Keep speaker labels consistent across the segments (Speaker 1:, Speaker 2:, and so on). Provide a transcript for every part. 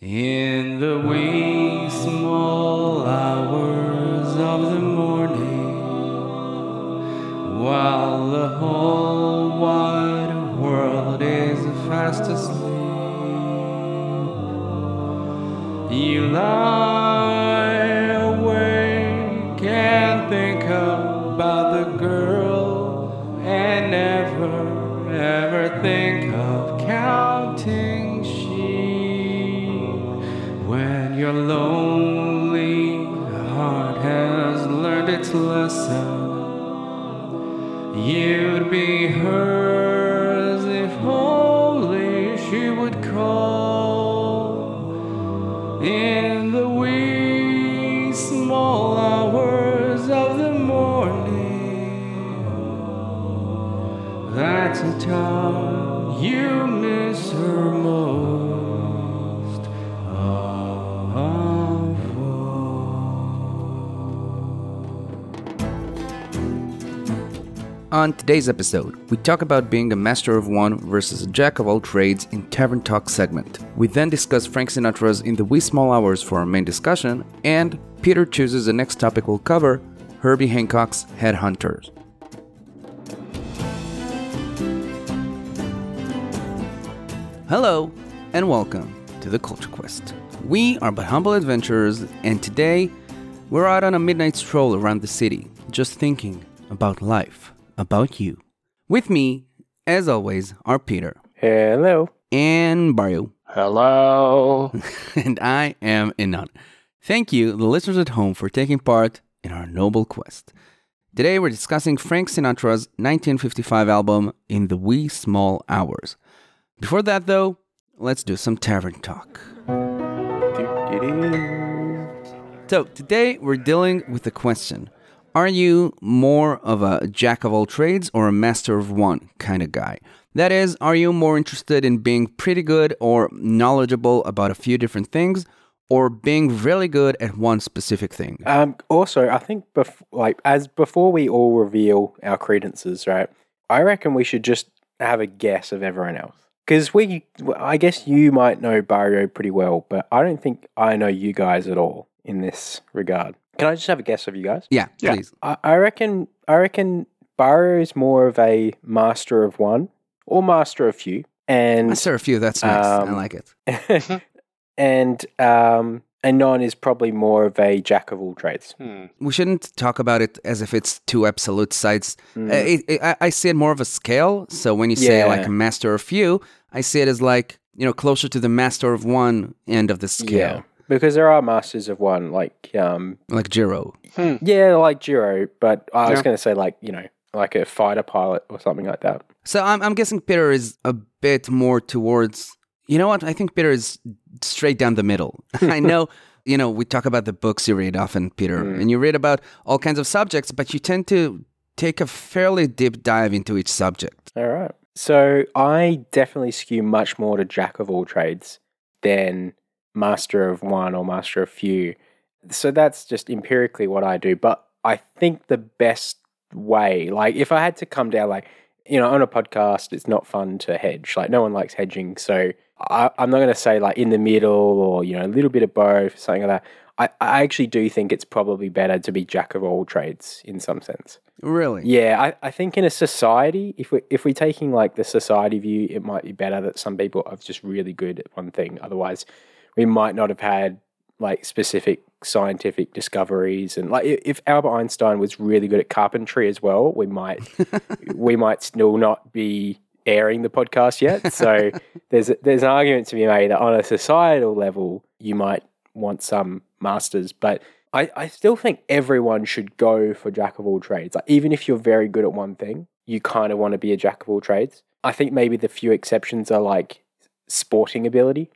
Speaker 1: In the wee small hours of the morning, while the whole wide world is fast asleep, you lie its lesson. You'd be hers if only she would call. In the wee small hours of the morning that's a time
Speaker 2: On today's episode, we talk about being a master of one versus a jack of all trades in Tavern Talk segment. We then discuss Frank Sinatra's In the Wee Small Hours for our main discussion, and Peter chooses the next topic we'll cover Herbie Hancock's Headhunters. Hello, and welcome to the Culture Quest. We are but humble adventurers, and today we're out on a midnight stroll around the city, just thinking about life, about you. With me, as always, are Peter
Speaker 3: Hello.
Speaker 2: and Barrio,
Speaker 3: Hello.
Speaker 2: and I am Ynon. Thank you, the listeners at home, for taking part in our noble quest. Today we're discussing Frank Sinatra's 1955 album, In the Wee Small Hours. Before that, though, let's do some tavern talk. So, today we're dealing with the question Are you more of a jack of all trades or a master of one kind of guy? That is, are you more interested in being pretty good or knowledgeable about a few different things, or being really good at one specific thing?
Speaker 3: Um, also, I think bef- like as before we all reveal our credences, right? I reckon we should just have a guess of everyone else because we, I guess you might know Barrio pretty well, but I don't think I know you guys at all in this regard. Can I just have a guess of you guys?
Speaker 2: Yeah,
Speaker 4: Yeah.
Speaker 2: please.
Speaker 3: I, I reckon, I reckon Barrio is more of a master of one or master of few, and
Speaker 2: Master a few, that's nice. I
Speaker 3: Um,
Speaker 2: like it.
Speaker 3: and um, and non is probably more of a jack of all trades.
Speaker 4: Hmm.
Speaker 2: We shouldn't talk about it as if it's two absolute sides.
Speaker 3: Mm.
Speaker 2: Uh, it, it, I, I see it more of a scale. So when you say
Speaker 3: Yeah.
Speaker 2: like a master of few, I see it as like, you know, closer to the master of one end of the scale,
Speaker 3: Yeah, because there are masters of one, like um,
Speaker 2: like Jiro.
Speaker 3: yeah, like Jiro. But I was
Speaker 4: Yeah.
Speaker 3: going to say like you know, like a fighter pilot or something like that.
Speaker 2: So I'm, I'm guessing Peter is a bit more towards, you know what? I think Peter is straight down the middle. I know, you know, we talk about the books you read often, Peter,
Speaker 3: Mm.
Speaker 2: and you read about all kinds of subjects, but you tend to take a fairly deep dive into each subject.
Speaker 3: All right. So I definitely skew much more to jack of all trades than master of one or master of few. So that's just empirically what I do. But I think the best way, like if I had to come down, like, you know, on a podcast, it's not fun to hedge. Like, no one likes hedging. So I, I'm not going to say like in the middle or, you know, a little bit of both, something like that. I, I actually do think it's probably better to be jack of all trades in some sense.
Speaker 2: Really?
Speaker 3: Yeah, I, I think in a society, if we if we're taking like the society view, it might be better that some people are just really good at one thing. Otherwise, we might not have had like specific scientific discoveries and like if Albert Einstein was really good at carpentry as well, we might we might still not be airing the podcast yet. So there's a, there's an argument to be made that on a societal level, you might want some masters, but I, I still think everyone should go for jack of all trades. Like even if you're very good at one thing, you kind of want to be a jack of all trades. I think maybe the few exceptions are like sporting ability.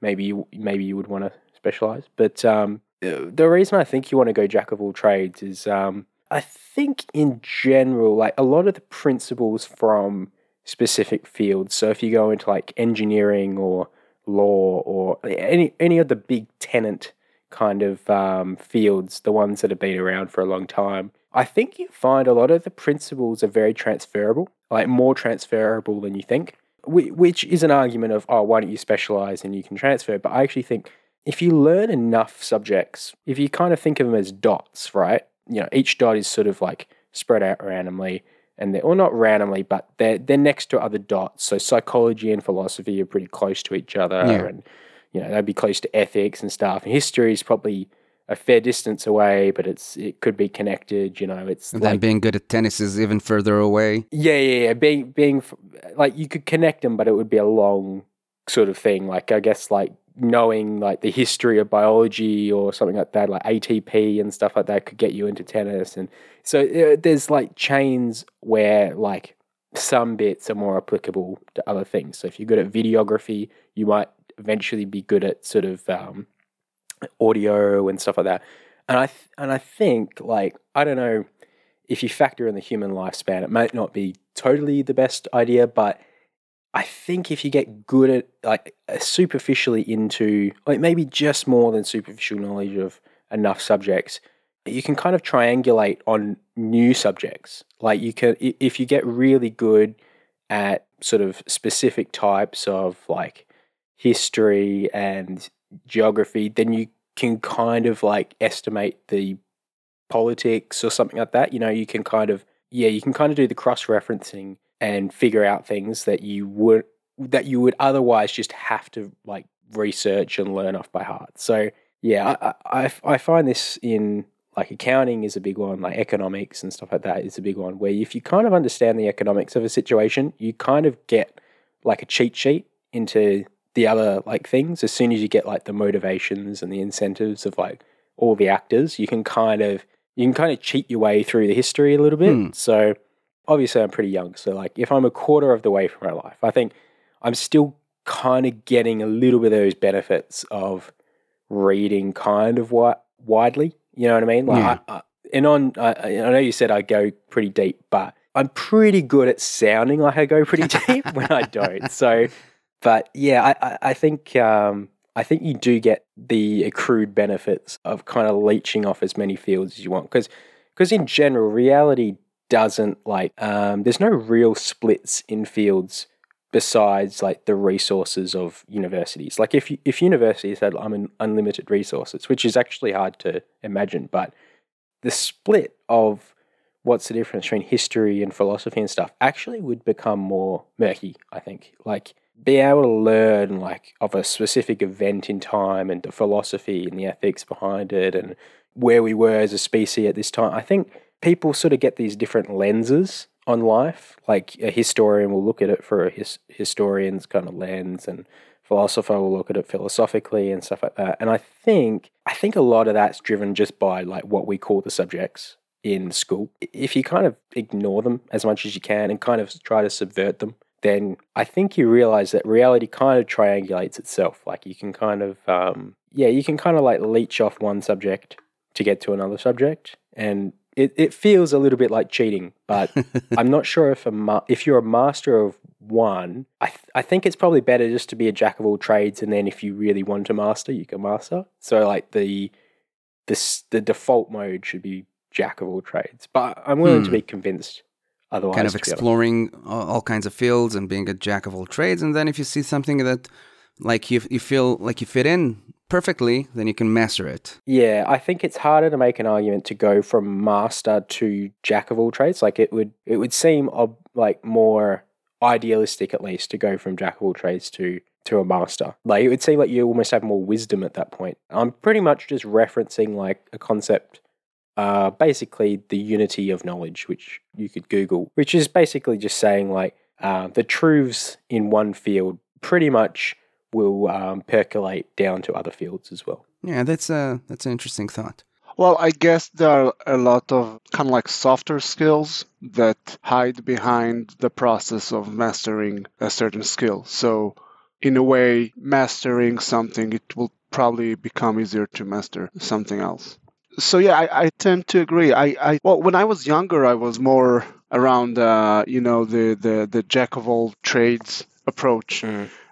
Speaker 3: Maybe you maybe you would want to specialize, but um, the reason I think you want to go jack of all trades is um, I think in general, like a lot of the principles from specific fields. So if you go into like engineering or law or any any of the big tenant kind of um, fields, the ones that have been around for a long time, I think you find a lot of the principles are very transferable, like more transferable than you think. Whi- which is an argument of oh why don't you specialize and you can transfer? But i actually think if you learn enough subjects if you kind of think of them as dots right? You know each dot is sort of like spread out randomly and they're or not randomly but they're they're next to other dots. So psychology and philosophy are pretty close to each other
Speaker 2: Yeah.
Speaker 3: and you know they'd be close to ethics and stuff. And history is probably a fair distance away but it's it could be connected you know it's
Speaker 2: And
Speaker 3: like
Speaker 2: then being good at tennis is even further away.
Speaker 3: yeah, yeah, yeah. Being being like you could connect them, but it would be a long sort of thing. Like I guess like knowing like the history of biology or something like that, like ATP and stuff like that, could get you into tennis. And so uh, there's like chains where like some bits are more applicable to other things. So if you're good at videography, you might eventually be good at sort of um, audio and stuff like that. And I th- and I think like I don't know if you factor in the human lifespan, it might not be totally the best idea, but I think if you get good at like uh, superficially into like maybe just more than superficial knowledge of enough subjects, you can kind of triangulate on new subjects. Like you can if you get really good at sort of specific types of like history and geography, then you can kind of like estimate the politics or something like that. You know, you can kind of yeah, you can kind of do the cross referencing and figure out things that you would that you would otherwise just have to like research and learn off by heart. So yeah, I I, I find this in like accounting is a big one, like economics and stuff like that is a big one. Where if you kind of understand the economics of a situation, you kind of get like a cheat sheet into the other like things. As soon as you get like the motivations and the incentives of like all the actors, you can kind of you can kind of cheat your way through the history a little bit.
Speaker 2: Hmm.
Speaker 3: So obviously I'm pretty young. So like if I'm a quarter of the way from my life, I think I'm still kind of getting a little bit of those benefits of reading kind of wi- widely. You know what I mean? Like,
Speaker 2: Yeah.
Speaker 3: I, I, and on, I, I know you said I go pretty deep, but I'm pretty good at sounding like I go pretty deep when I don't. So, but yeah, I, I, think um, I think you do get the accrued benefits of kind of leeching off as many fields as you want because because in general reality doesn't like um, there's no real splits in fields besides like the resources of universities. Like if if universities had un- unlimited resources which is actually hard to imagine but the split of what's the difference between history and philosophy and stuff actually would become more murky i think. Like be able to learn like of a specific event in time and the philosophy and the ethics behind it and where we were as a species at this time i think people sort of get these different lenses on life. Like a historian will look at it for a his, historian's kind of lens and philosopher will look at it philosophically and stuff like that. And i think i think a lot of that's driven just by like what we call the subjects in school. If you kind of ignore them as much as you can and kind of try to subvert them then I think you realize that reality kind of triangulates itself. Like you can kind of, um, yeah, you can kind of like leech off one subject to get to another subject, and it, it feels a little bit like cheating. But I'm not sure if a ma- if you're a master of one, I th- I think it's probably better just to be a jack of all trades, and then if you really want to master, you can master. So like the this the default mode should be jack of all trades, but I'm willing to
Speaker 2: Hmm.
Speaker 3: be convinced. Otherwise,
Speaker 2: kind of
Speaker 3: to be honest.
Speaker 2: exploring all, all kinds of fields and being a jack of all trades. And then if you see something that like you, you feel like you fit in perfectly, then you can master it.
Speaker 3: Yeah, I think it's harder to make an argument to go from master to jack of all trades. Like it would, it would seem ob- like more idealistic, at least, to go from jack of all trades to to a master. Like it would seem like you almost have more wisdom at that point. I'm pretty much just referencing like a concept, uh, basically the unity of knowledge, which you could Google, which is basically just saying like uh, the truths in one field pretty much will um, percolate down to other fields as well.
Speaker 2: Yeah, that's a that's an interesting thought.
Speaker 4: Well, I guess there are a lot of kind of like softer skills that hide behind the process of mastering a certain skill. So, in a way, mastering something, it will probably become easier to master something else. So yeah, I, I tend to agree. I, I well, when I was younger, I was more around, uh, you know, the, the the jack of all trades approach,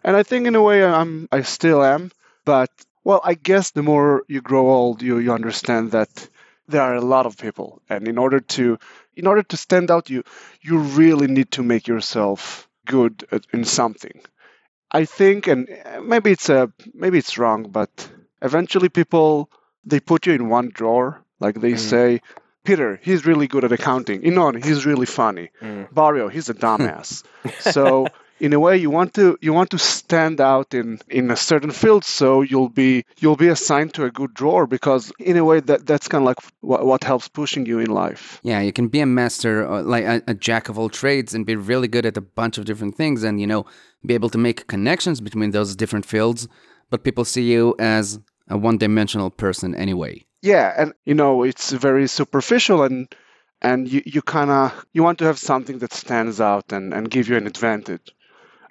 Speaker 4: and I think in a way I'm I still am. But well, I guess the more you grow old, you you understand that there are a lot of people, and in order to in order to stand out, you you really need to make yourself good at, in something. I think, and maybe it's a maybe it's wrong, but eventually people they put you in one drawer. Like they
Speaker 3: Mm.
Speaker 4: say, Peter, he's really good at accounting. Ynon, he's really funny.
Speaker 3: Mm.
Speaker 4: Barrio, he's a dumbass. so in a way, you want to you want to stand out in in a certain field, so you'll be you'll be assigned to a good drawer because in a way that that's kind of like what, what helps pushing you in life.
Speaker 2: Yeah, you can be a master, uh, like a, a jack of all trades, and be really good at a bunch of different things, and you know, be able to make connections between those different fields. But people see you as a one-dimensional person anyway.
Speaker 4: Yeah, and you know it's very superficial and and you, you kind of you want to have something that stands out and, and give you an advantage.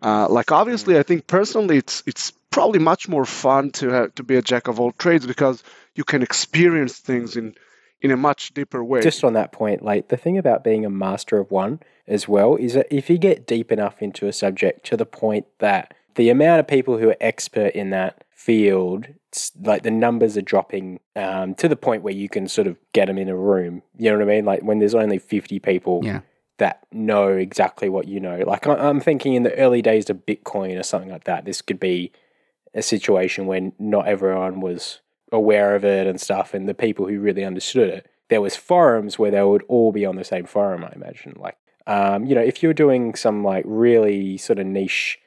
Speaker 4: Uh, like obviously, I think personally, it's it's probably much more fun to have, to be a jack of all trades because you can experience things in in a much deeper way.
Speaker 3: Just on that point, like the thing about being a master of one as well is that if you get deep enough into a subject to the point that the amount of people who are expert in that field, it's like the numbers are dropping um, to the point where you can sort of get them in a room. You know what I mean? Like when there's only 50 people
Speaker 2: Yeah.
Speaker 3: that know exactly what you know. Like I- I'm thinking in the early days of Bitcoin or something like that, this could be a situation when not everyone was aware of it and stuff, and the people who really understood it. There was forums where they would all be on the same forum. I imagine, like, um, you know, if you're doing some like really sort of niche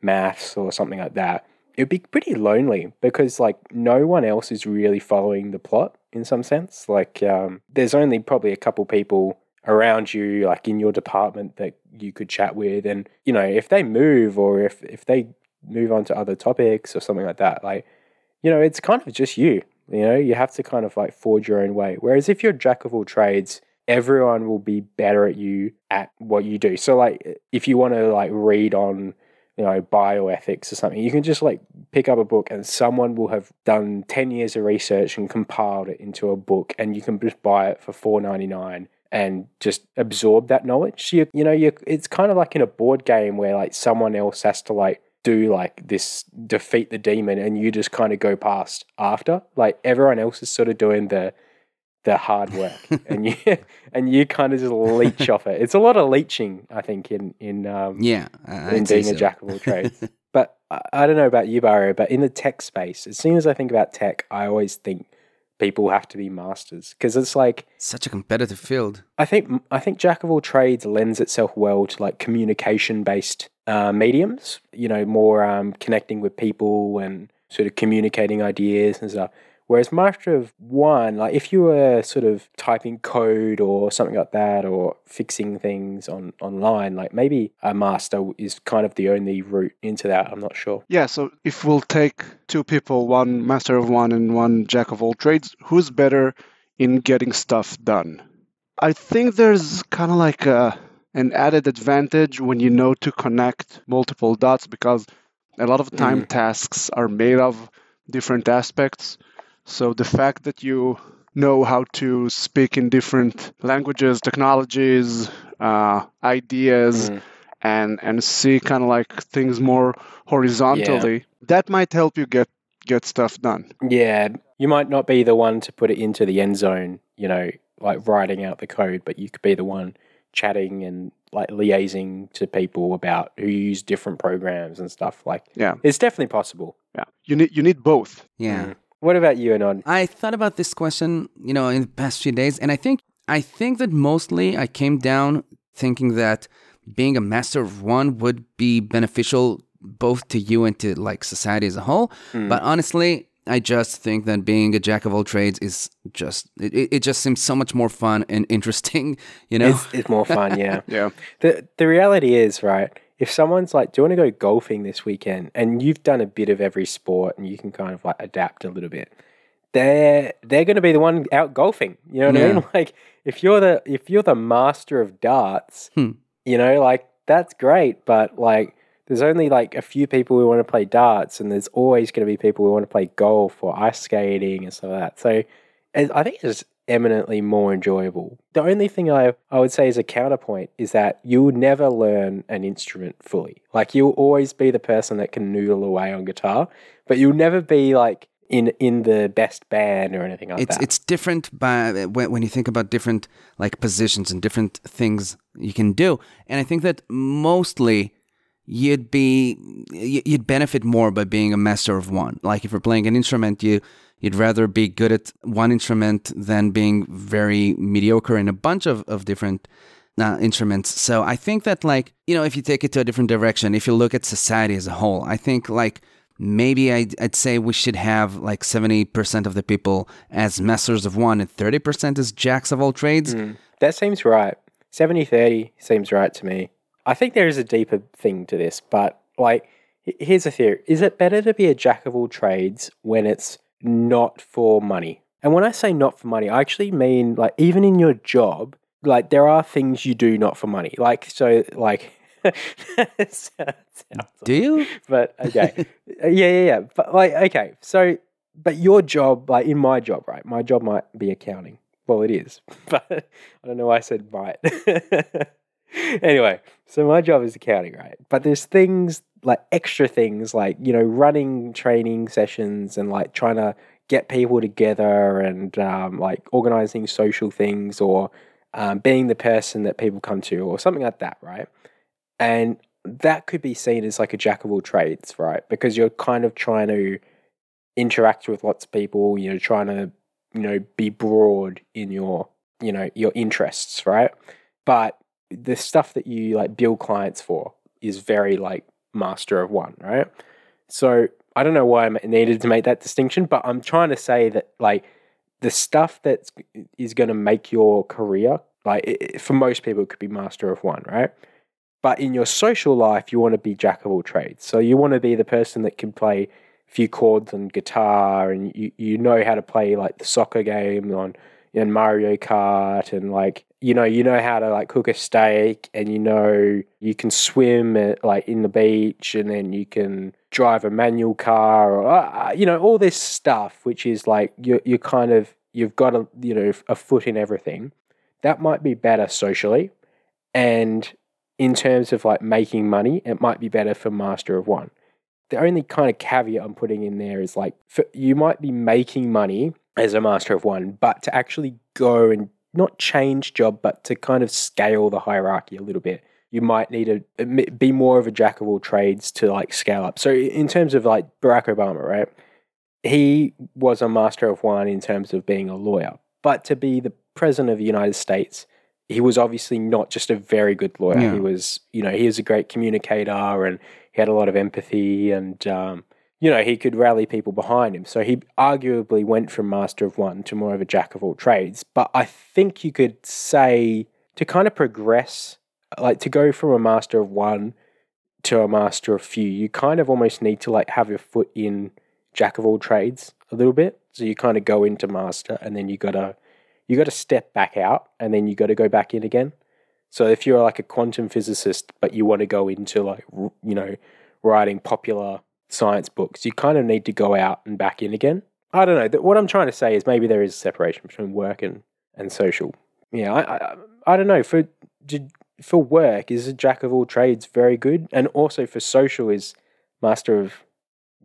Speaker 3: maths or something like that, it'd be pretty lonely because like no one else is really following the plot in some sense. Like, um, there's only probably a couple people around you, like in your department, that you could chat with, and you know, if they move or if if they move on to other topics or something like that, like you know, it's kind of just you. You know, you have to kind of like forge your own way. Whereas if you're jack of all trades, everyone will be better at you at what you do. So like if you want to like read on, you know, bioethics or something, you can just like pick up a book and someone will have done 10 years of research and compiled it into a book and you can just buy it for 4.99 and just absorb that knowledge. You, you know, you it's kind of like in a board game where like someone else has to like do like this defeat the demon and you just kind of go past after like everyone else is sort of doing the the hard work and you and you kind of just leech off it it's a lot of leeching i think in in um
Speaker 2: Yeah, I-
Speaker 3: in
Speaker 2: I'd
Speaker 3: being a
Speaker 2: so.
Speaker 3: jack of all trades but I, I don't know about you Barry, but in the tech space as soon as i think about tech i always think people have to be masters because it's like
Speaker 2: Such a competitive field.
Speaker 3: I think I think jack of all trades lends itself well to like communication based uh, mediums. You know, more um, connecting with people and sort of communicating ideas and stuff. Whereas master of one, like if you were sort of typing code or something like that, or fixing things on online, like maybe a master is kind of the only route into that. I'm not sure.
Speaker 4: Yeah, so if we'll take two people, one master of one and one jack of all trades, who's better in getting stuff done? I think there's kind of like a, an added advantage when you know to connect multiple dots because a lot of time mm. tasks are made of different aspects. So the fact that you know how to speak in different languages, technologies, uh, ideas,
Speaker 3: Mm.
Speaker 4: and and see kind of like things more horizontally, that might help you get get stuff done.
Speaker 3: Yeah, you might not be the one to put it into the end zone, you know, like writing out the code, but you could be the one chatting and like liaising to people about who use different programs and stuff. Like,
Speaker 4: Yeah.
Speaker 3: it's definitely possible.
Speaker 4: Yeah, you need you need both.
Speaker 2: Yeah.
Speaker 3: Mm. What about you, Ynon?
Speaker 2: I thought about this question, you know, in the past few days, and I think I think that mostly I came down thinking that being a master of one would be beneficial both to you and to like society as a whole. Hmm. But honestly, I just think that being a jack of all trades is just it, it it just seems so much more fun and interesting, you know.
Speaker 3: It's, it's more fun, yeah.
Speaker 4: Yeah.
Speaker 3: The the reality is, right? If someone's like, "Do you want to go golfing this weekend?" and you've done a bit of every sport and you can kind of like adapt a little bit, they're they're going to be the one out golfing. You know what I mean? Like if you're the if you're the master of darts,
Speaker 2: Hmm.
Speaker 3: you know, like that's great, but like there's only like a few people who want to play darts, and there's always going to be people who want to play golf or ice skating and stuff like that. So I think it's eminently more enjoyable. The only thing I, I would say as a counterpoint is that you'll never learn an instrument fully. Like you'll always be the person that can noodle away on guitar, but you'll never be like in in the best band or anything like
Speaker 2: it's
Speaker 3: that.
Speaker 2: it's different by when, when you think about different like positions and different things you can do and i think that mostly you'd be you'd benefit more by being a master of one. Like if you're playing an instrument, you you'd rather be good at one instrument than being very mediocre in a bunch of, of different uh, instruments. So I think that like you know if you take it to a different direction, if you look at society as a whole, I think like maybe I'd, I'd say we should have like 70% of the people as masters of one and 30% as jacks of all trades.
Speaker 3: That seems right. 70 30 seems right to me. I think there is a deeper thing to this, but like, here's a theory Is it better to be a jack of all trades when it's not for money? And when I say not for money, I actually mean like, even in your job, like, there are things you do not for money. Like, so, like, sounds
Speaker 2: Do you?
Speaker 3: but okay, yeah, yeah, yeah. But like, okay, so, but your job, like in my job, right? My job might be accounting. Well, it is, but I don't know why I said might. anyway, so my job is accounting, right? But there's things like extra things, like you know, running training sessions and like trying to get people together and um, like organizing social things or um, being the person that people come to or something like that, right? And that could be seen as like a jack of all trades, right? Because you're kind of trying to interact with lots of people, you know, trying to, you know, be broad in your, you know, your interests, right? But the stuff that you like billed clients for is very like master of one, right? So I don't know why I needed to make that distinction, but I'm trying to say that like the stuff that is going to make your career, like it, for most people, it could be master of one, right? But in your social life, you want to be jack of all trades. So you want to be the person that can play a few chords on guitar and you, you know how to play like the soccer game on in Mario Kart and like you know you know how to like cook a steak and you know you can swim at, like in the beach and then you can drive a manual car or uh, you know all this stuff which is like you're you're kind of you've got a you know a foot in everything. That might be better socially and in terms of like making money it might be better for master of one. The only kind of caveat I'm putting in there is like for, you might be making money as a master of one, but to actually go and not change job, but to kind of scale the hierarchy a little bit, you might need to be more of a jack of all trades to like scale up. So in terms of like Barack Obama, right? He was a master of one in terms of being a lawyer, but to be the president of the United States, he was obviously not just a very good lawyer.
Speaker 2: Yeah.
Speaker 3: He was, you know, he was a great communicator and he had a lot of empathy and um, you know he could rally people behind him. So he arguably went from master of one to more of a jack of all trades. But i think you could say to kind of progress like to go from a master of one to a master of few you kind of almost need to like have your foot in jack of all trades a little bit. So you kind of go into master and then you gotta you gotta step back out and then you gotta go back in again. So if you're like a quantum physicist, but you want to go into like you know writing popular science books, you kind of need to go out and back in again. I don't know. What I'm trying to say is maybe there is a separation between work and, and social. Yeah, I, I I don't know for for work is a jack of all trades very good, and also for social is master of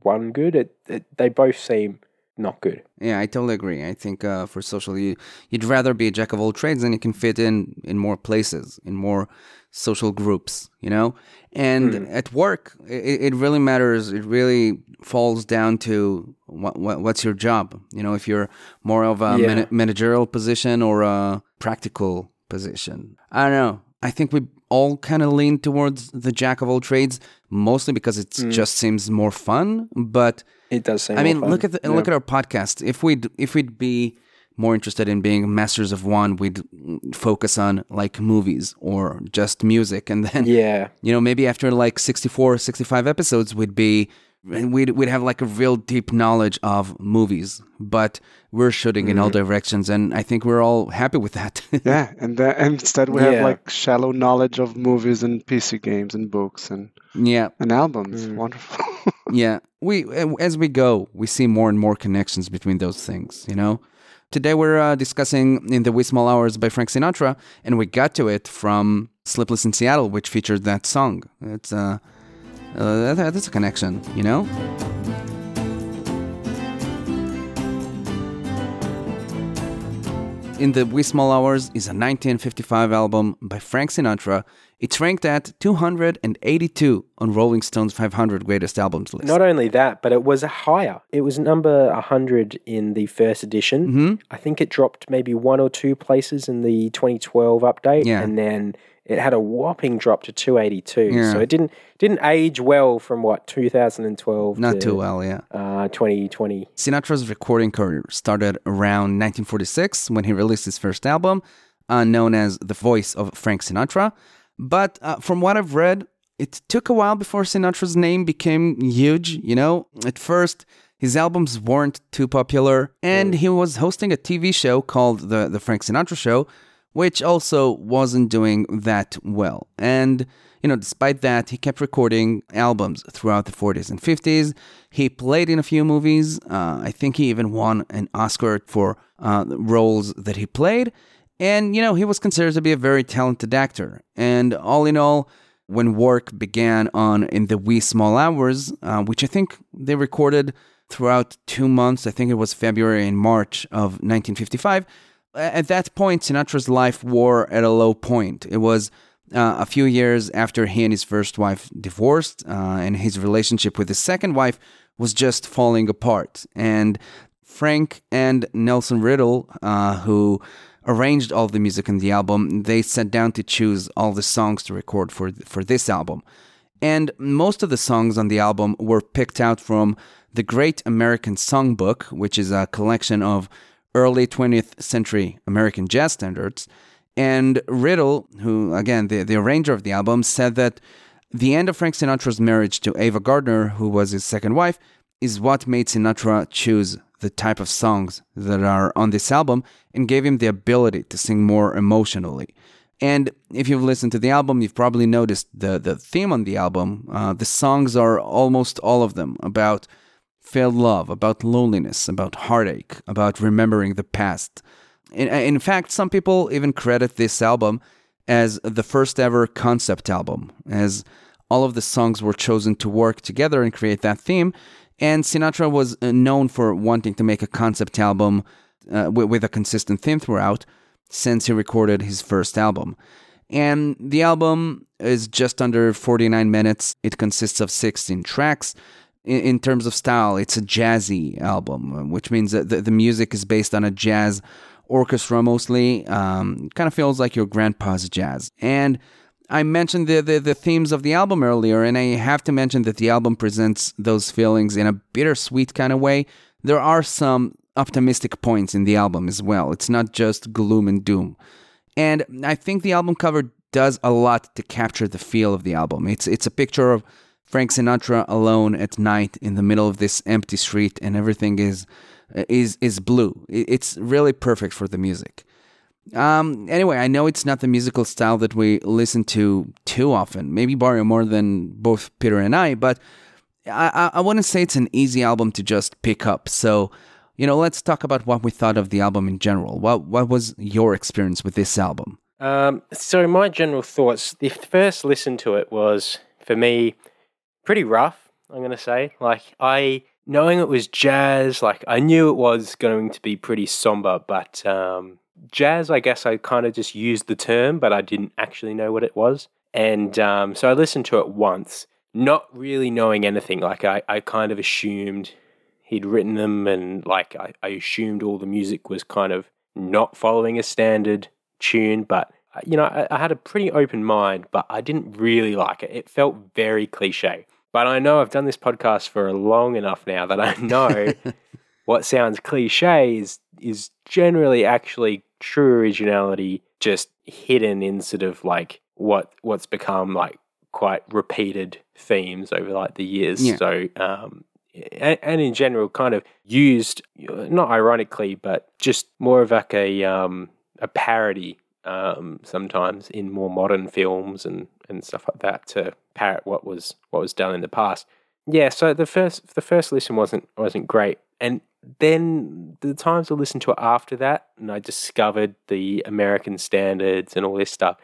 Speaker 3: one good. It, it they both seem not good.
Speaker 2: Yeah, I totally agree. I think uh, for social, you, you'd rather be a jack of all trades and you can fit in in more places, in more social groups, you know? And
Speaker 3: Mm.
Speaker 2: at work, it, it really matters. It really falls down to what, what, what's your job. You know, if you're more of a
Speaker 3: Yeah.
Speaker 2: mana- managerial position or a practical position. I don't know. I think we all kind of lean towards the jack of all trades, mostly because it
Speaker 3: Mm.
Speaker 2: just seems more fun. But
Speaker 3: It does seem.
Speaker 2: I mean, look at the,
Speaker 3: Yeah.
Speaker 2: look at our podcast. If we'd if we'd be more interested in being masters of one, we'd focus on like movies or just music, and then
Speaker 3: yeah.
Speaker 2: you know maybe after like 64, 65 episodes, we'd be and we'd we'd have like a real deep knowledge of movies. But we're shooting in
Speaker 3: Mm-hmm.
Speaker 2: all directions, and I think we're all happy with that.
Speaker 4: Yeah, and then and instead we
Speaker 3: Yeah.
Speaker 4: have like shallow knowledge of movies and PC games and books and,
Speaker 2: yeah,
Speaker 4: and albums.
Speaker 3: Mm.
Speaker 4: Wonderful.
Speaker 2: yeah. We as we go, we see more and more connections between those things. You know. Today we're uh, discussing In the Wee Small Hours by Frank Sinatra, and we got to it from Sleepless in Seattle, which featured that song. It's uh, uh that, that's a connection, you know. in the Wee Small Hours is a 1955 album by Frank Sinatra. It's ranked at 282 on Rolling Stone's 500 Greatest Albums list.
Speaker 3: Not only that, but it was higher. It was number 100 in the first edition.
Speaker 2: Mm-hmm.
Speaker 3: I think it dropped maybe one or two places in the 2012 update.
Speaker 2: Yeah.
Speaker 3: And then it had a whopping drop to 282.
Speaker 2: Yeah.
Speaker 3: So it didn't didn't age well from what 2012
Speaker 2: Not
Speaker 3: to,
Speaker 2: too well, yeah.
Speaker 3: uh, 2020.
Speaker 2: Sinatra's recording career started around 1946 when he released his first album, uh, known as The Voice of Frank Sinatra. But uh, from what I've read, it took a while before Sinatra's name became huge. You know, at first, his albums weren't too popular, and he was hosting a TV show called The, the Frank Sinatra Show, which also wasn't doing that well. And, you know, despite that, he kept recording albums throughout the 40s and 50s. He played in a few movies. Uh, I think he even won an Oscar for uh, roles that he played. And, you know, he was considered to be a very talented actor. And all in all, when work began on In the Wee Small Hours, uh, which I think they recorded throughout two months, I think it was February and March of 1955. At that point, Sinatra's life wore at a low point. It was uh, a few years after he and his first wife divorced, uh, and his relationship with his second wife was just falling apart. And Frank and Nelson Riddle, uh, who arranged all the music in the album, they sat down to choose all the songs to record for for this album. And most of the songs on the album were picked out from the Great American Songbook, which is a collection of early 20th century American jazz standards. And Riddle, who, again, the, the arranger of the album, said that the end of Frank Sinatra's marriage to Ava Gardner, who was his second wife, is what made Sinatra choose the type of songs that are on this album and gave him the ability to sing more emotionally. And if you've listened to the album, you've probably noticed the, the theme on the album. Uh, the songs are almost all of them about failed love, about loneliness, about heartache, about remembering the past. In, in fact, some people even credit this album as the first ever concept album, as all of the songs were chosen to work together and create that theme. And Sinatra was uh, known for wanting to make a concept album uh, with, with a consistent theme throughout since he recorded his first album. And the album is just under 49 minutes. It consists of 16 tracks. In, in terms of style, it's a jazzy album, which means that the, the music is based on a jazz orchestra mostly. Um, kind of feels like your grandpa's jazz. And I mentioned the, the, the themes of the album earlier, and I have to mention that the album presents those feelings in a bittersweet kind of way. There are some optimistic points in the album as well. It's not just gloom and doom. And I think the album cover does a lot to capture the feel of the album. It's it's a picture of Frank Sinatra alone at night in the middle of this empty street and everything is is is blue. It's really perfect for the music. Um, anyway, I know it's not the musical style that we listen to too often, maybe Barrio more than both Peter and I, but I, I, I wouldn't say it's an easy album to just pick up. So, you know, let's talk about what we thought of the album in general. What what was your experience with this album?
Speaker 3: Um, so my general thoughts, the first listen to it was for me pretty rough. I'm gonna say, like I knowing it was jazz, like I knew it was going to be pretty somber, but um, jazz, I guess I kind of just used the term, but I didn't actually know what it was. And um, so I listened to it once, not really knowing anything. Like I, I kind of assumed he'd written them, and like I, I assumed all the music was kind of not following a standard tune. But you know, I, I had a pretty open mind, but I didn't really like it. It felt very cliche. But I know I've done this podcast for long enough now that I know what sounds cliche is is generally actually true originality just hidden in sort of like what what's become like quite repeated themes over like the years
Speaker 2: Yeah.
Speaker 3: so um and, and in general kind of used not ironically but just more of like a um a parody um sometimes in more modern films and and stuff like that to parrot what was what was done in the past yeah so the first the first listen wasn't wasn't great and then the times I listened to it after that, and I discovered the American standards and all this stuff,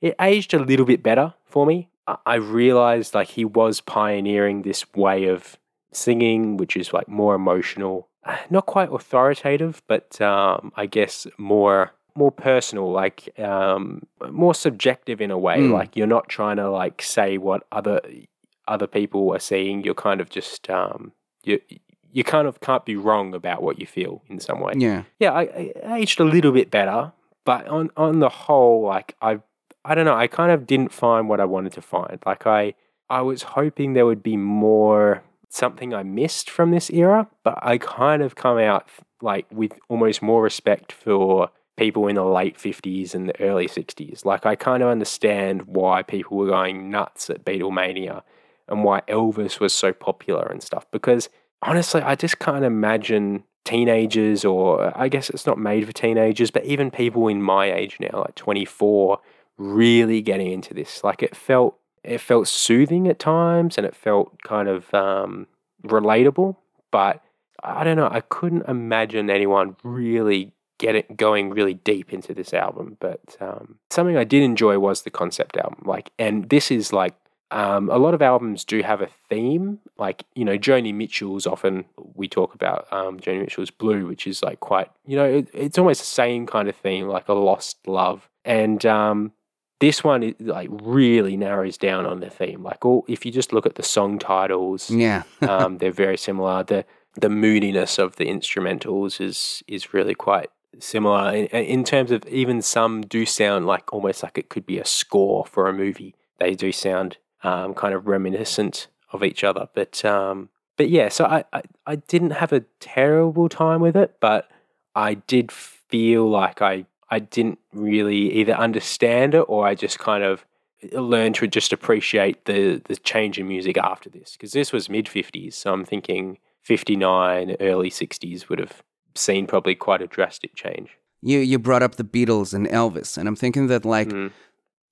Speaker 3: it aged a little bit better for me. I- realized like he was pioneering this way of singing, which is like more emotional. not quite authoritative, but um, I guess more more personal, like um, more subjective in a way.
Speaker 2: Mm.
Speaker 3: Like you're not trying to like say what other other people are seeing. You're kind of just um, you you kind of can't be wrong about what you feel in some way.
Speaker 2: Yeah.
Speaker 3: Yeah, I, I aged a little bit better, but on on the whole, like I I don't know, I kind of didn't find what I wanted to find. Like I I was hoping there would be more something I missed from this era, but I kind of come out like with almost more respect for people in the late 50s and the early 60s. Like I kind of understand why people were going nuts at Beatlemania and why Elvis was so popular and stuff because honestly, I just can't imagine teenagers or I guess it's not made for teenagers, but even people in my age now, like 24, really getting into this. Like it felt it felt soothing at times and it felt kind of um, relatable, but I don't know, I couldn't imagine anyone really get it going really deep into this album. But um, something I did enjoy was the concept album. Like, and this is like um, a lot of albums do have a theme. Like, you know, Joni Mitchell's often, we talk about um, Joni Mitchell's Blue, which is like quite, you know, it, it's almost the same kind of theme, like a lost love. And um, this one, it, like, really narrows down on the theme. Like, all, if you just look at the song titles,
Speaker 2: Yeah.
Speaker 3: um, they're very similar. The the moodiness of the instrumentals is is really quite similar in, in terms of even some do sound like almost like it could be a score for a movie. They do sound um, kind of reminiscent of each other, but um, but yeah. So I, I I didn't have a terrible time with it, but I did feel like I I didn't really either understand it or I just kind of learned to just appreciate the the change in music after this because this was mid 50s so i'm thinking 59 early 60s would have seen probably quite a drastic change
Speaker 2: You you brought up the Beatles and Elvis, and I'm thinking that like
Speaker 3: Mm.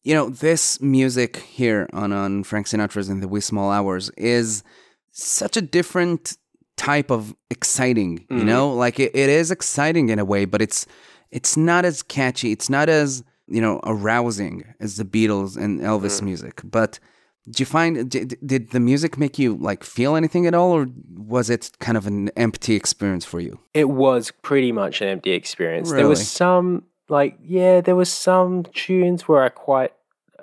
Speaker 2: you know this music here on on Frank Sinatra's in the Wee Small Hours is such a different type of exciting. You
Speaker 3: Mhm.
Speaker 2: know, like it, it is exciting in a way, but it's it's not as catchy. It's not as you know arousing as the Beatles and Elvis music. But did you find did, did the music make you like feel anything at all, or was it kind of an empty experience for you?
Speaker 3: it was pretty much an empty experience. There was some like yeah there was some tunes where i quite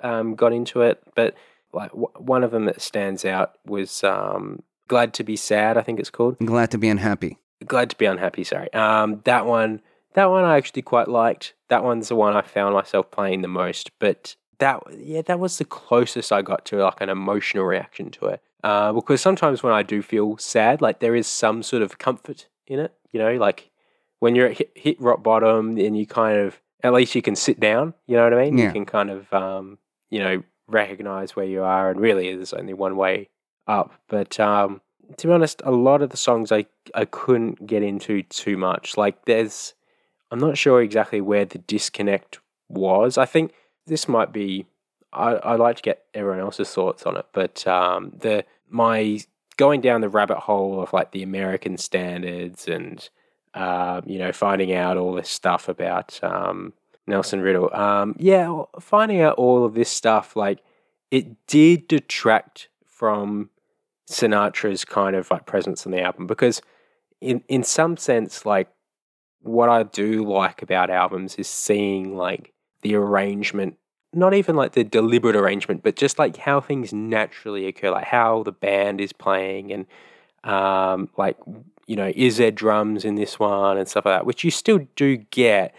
Speaker 3: um, got into it but like w- one of them that stands out was um, glad to be sad i think it's called.
Speaker 2: Glad to be unhappy.
Speaker 3: glad to be unhappy sorry. Um that one that one i actually quite liked. That one's the one i found myself playing the most but that yeah that was the closest i got to like an emotional reaction to it uh, because sometimes when i do feel sad like there is some sort of comfort in it you know like when you're at hit, hit rock bottom and you kind of at least you can sit down you know what i mean
Speaker 2: Yeah.
Speaker 3: you can kind of um you know recognize where you are and really there's only one way up but um to be honest, a lot of the songs I I couldn't get into too much. Like there's I'm not sure exactly where the disconnect was. I think this might be I I'd like to get everyone else's thoughts on it, but um the my going down the rabbit hole of like the American standards and um, you know, finding out all this stuff about um Nelson Riddle. Um yeah, finding out all of this stuff like it did detract from Sinatra's kind of like presence on the album because in in some sense like what I do like about albums is seeing like the arrangement not even like the deliberate arrangement but just like how things naturally occur like how the band is playing and um like you know is there drums in this one and stuff like that which you still do get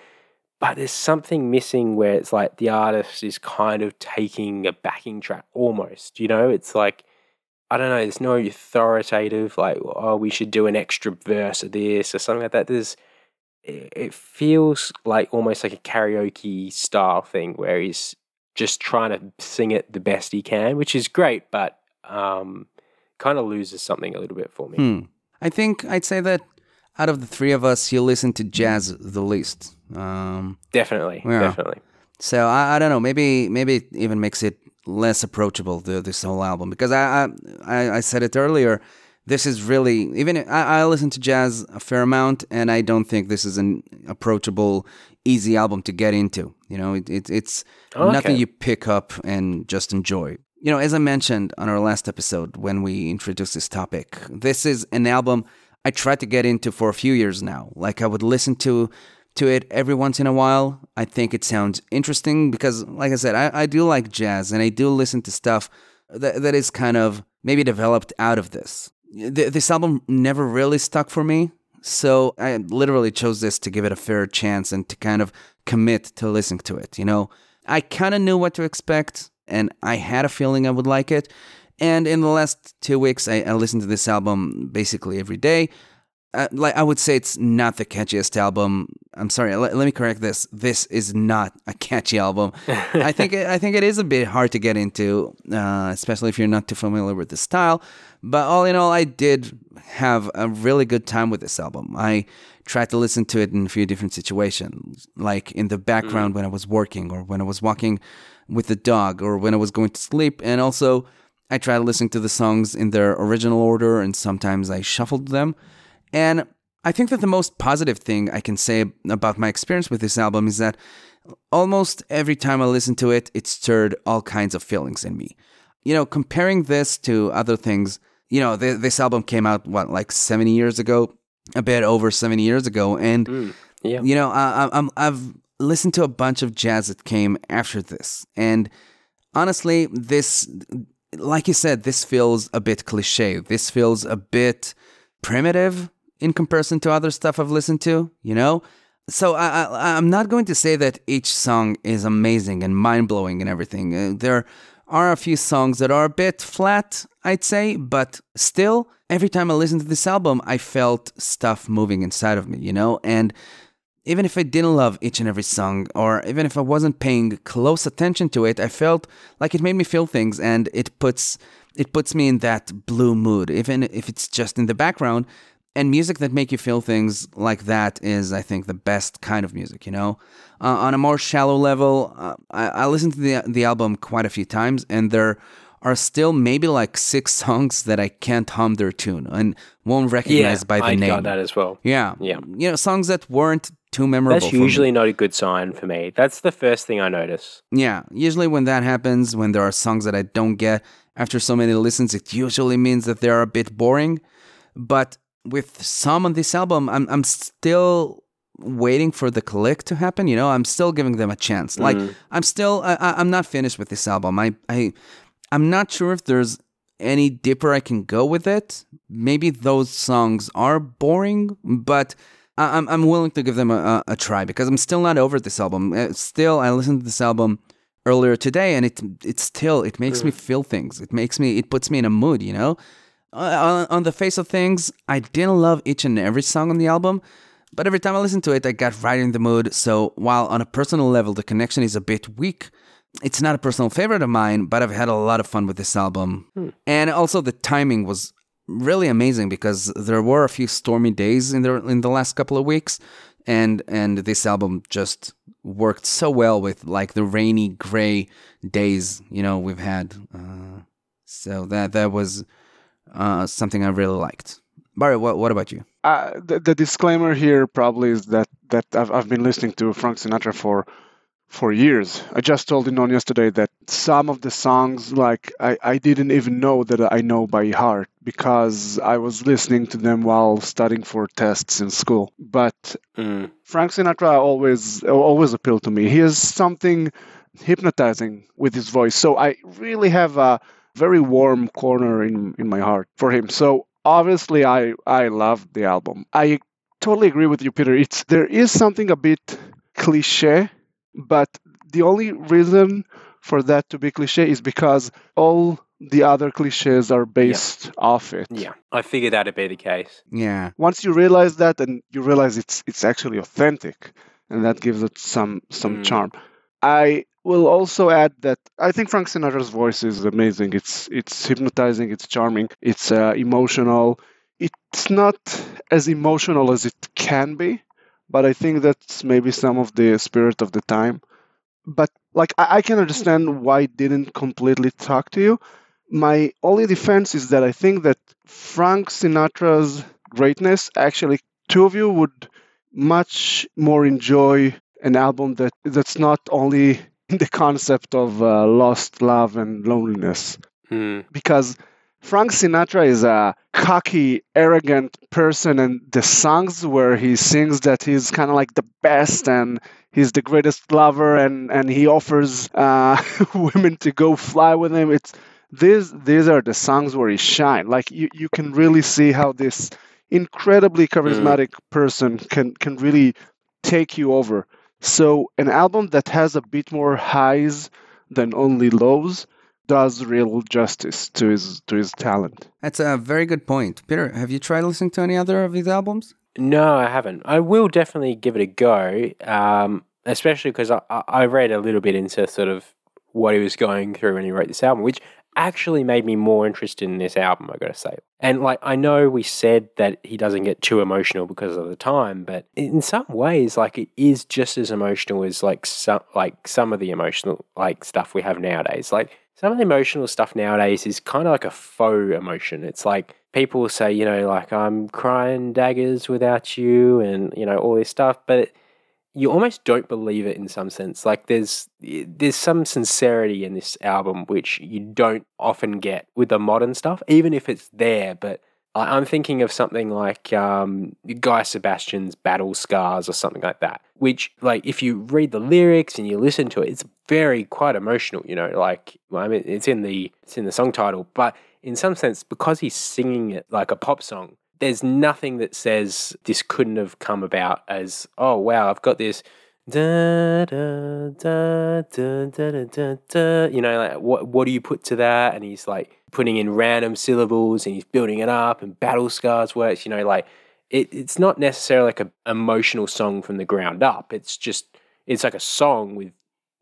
Speaker 3: but there's something missing where it's like the artist is kind of taking a backing track almost you know it's like I don't know, there's no authoritative, like, oh, we should do an extra verse of this or something like that. There's, it it feels like almost like a karaoke style thing where he's just trying to sing it the best he can, which is great, but um, kind of loses something a little bit for me.
Speaker 2: Hmm. I think I'd say that out of the three of us, you listen to jazz the least. Um,
Speaker 3: Definitely,
Speaker 2: Yeah.
Speaker 3: definitely.
Speaker 2: so I, I don't know. Maybe maybe it even makes it less approachable the, this whole album because I, I I I said it earlier. This is really even I, I listen to jazz a fair amount, and I don't think this is an approachable, easy album to get into. You know, it, it it's
Speaker 3: Oh,
Speaker 2: nothing you pick up and just enjoy. You know, as I mentioned on our last episode when we introduced this topic, this is an album I tried to get into for a few years now. Like I would listen to to it every once in a while. I think it sounds interesting because, like I said, I, I do like jazz and I do listen to stuff that, that is kind of maybe developed out of this. Th- this album never really stuck for me. So I literally chose this to give it a fair chance and to kind of commit to listening to it. You know, I kind of knew what to expect and I had a feeling I would like it. And in the last two weeks, I, I listened to this album basically every day uh, like I would say it's not the catchiest album. I'm sorry. Let, let me correct this. This is not a catchy album. I think it, I think it is a bit hard to get into, uh, especially if you're not too familiar with the style. But all in all, I did have a really good time with this album. I tried to listen to it in a few different situations, like in the background mm. when I was working, or when I was walking with the dog, or when I was going to sleep, and also. I tried listening to the songs in their original order, and sometimes I shuffled them. And I think that the most positive thing I can say about my experience with this album is that almost every time I listened to it, it stirred all kinds of feelings in me. You know, comparing this to other things, you know, th- this album came out, what, like 70 years ago? A bit over 70 years ago. And, mm, yeah. you know, I, I'm, I've listened to a bunch of jazz that came after this. And honestly, this, like you said, this feels a bit cliche. This feels a bit primitive in comparison to other stuff I've listened to, you know? So I, I, am not going to say that each song is amazing and mind blowing and everything. Uh, there are a few songs that are a bit flat, I'd say, but still, every time I listened to this album, I felt stuff moving inside of me, you know? And even if I didn't love each and every song, or even if I wasn't paying close attention to it, I felt like it made me feel things and it puts it puts me in that blue mood, even if it's just in the background and music that make you feel things like that is i think the best kind of music you know uh, on a more shallow level uh, I, I listened to the, the album quite a few times and there are still maybe like six songs that i can't hum their tune and won't recognize
Speaker 3: yeah,
Speaker 2: by the
Speaker 3: I
Speaker 2: name.
Speaker 3: got that as well.
Speaker 2: Yeah.
Speaker 3: Yeah.
Speaker 2: You know songs that weren't too memorable
Speaker 3: that's usually not a good sign for me. That's the first thing i notice.
Speaker 2: Yeah. Usually when that happens when there are songs that i don't get after so many listens it usually means that they're a bit boring. But with some on this album, I'm I'm still waiting for the click to happen. You know, I'm still giving them a chance. Like mm. I'm still I, I'm not finished with this album. I I I'm not sure if there's any deeper I can go with it. Maybe those songs are boring, but I'm I'm willing to give them a, a, try because I'm still not over this album. Uh, still, I listened to this album earlier today, and it it still it makes mm. me feel things. It makes me it puts me in a mood. You know, uh, on, on the face of things, I didn't love each and every song on the album, but every time I listened to it, I got right in the mood. So while on a personal level, the connection is a bit weak, it's not a personal favorite of mine, but I've had a lot of fun with this album. Hmm. And also, the timing was really amazing because there were a few stormy days in the in the last couple of weeks, and and this album just worked so well with like the rainy gray days you know we've had. Uh, so that that was uh, something I really liked. Barry, what, what about you?
Speaker 4: Uh, the, the, disclaimer here probably is that that I've, I've been listening to Frank Sinatra for for years. I just told Ynon yesterday that some of the songs, like I, I didn't even know that I know by heart because I was listening to them while studying for tests in school. But mm. Frank Sinatra always always appealed to me. He has something hypnotizing with his voice. So I really have a very warm corner in in my heart for him. So obviously, I I love the album. I totally agree with you, Peter. It's there is something a bit cliche, but the only reason for that to be cliche is because all the other cliches are based yeah. off it.
Speaker 3: Yeah, I figured that'd be the case.
Speaker 2: Yeah.
Speaker 4: Once you realize that, and you realize it's it's actually authentic, and that gives it some some mm. charm. I will also add that I think Frank Sinatra's voice is amazing. It's it's hypnotizing. It's charming. It's uh, emotional. It's not as emotional as it can be, but I think that's maybe some of the spirit of the time. But like I, I can understand why it didn't completely talk to you. My only defense is that I think that Frank Sinatra's greatness actually two of you would much more enjoy an album that that's not only the concept of uh, lost love and loneliness.
Speaker 3: Hmm.
Speaker 4: Because Frank Sinatra is a cocky, arrogant person, and the songs where he sings that he's kind of like the best and he's the greatest lover, and and he offers uh, women to go fly with him. It's these these are the songs where he shine. Like you, you can really see how this incredibly charismatic person can can really take you over. So an album that has a bit more highs than only lows does real justice to his to his talent.
Speaker 2: That's a very good point. Peter, have you tried listening to any other of his albums?
Speaker 3: No, I haven't. I will definitely give it a go, um, especially because I, I I read a little bit into sort of what he was going through when he wrote this album, which actually made me more interested in this album, I gotta say. And like, I know we said that he doesn't get too emotional because of the time, but in some ways, like, it is just as emotional as like some, like some of the emotional, like, stuff we have nowadays. Like, some of the emotional stuff nowadays is kind of like a faux emotion. It's like people say, you know, like, I'm crying daggers without you and, you know, all this stuff, but it, you almost don't believe it in some sense. Like there's there's some sincerity in this album which you don't often get with the modern stuff, even if it's there. But I'm thinking of something like um, Guy Sebastian's Battle Scars or something like that. Which, like, if you read the lyrics and you listen to it, it's very quite emotional. You know, like well, I mean, it's in the it's in the song title, but in some sense, because he's singing it like a pop song, there's nothing that says this couldn't have come about as oh wow I've got this da da da da da da da, you know like what what do you put to that and he's like putting in random syllables and he's building it up and battle scars works you know like it, it's not necessarily like an emotional song from the ground up it's just it's like a song with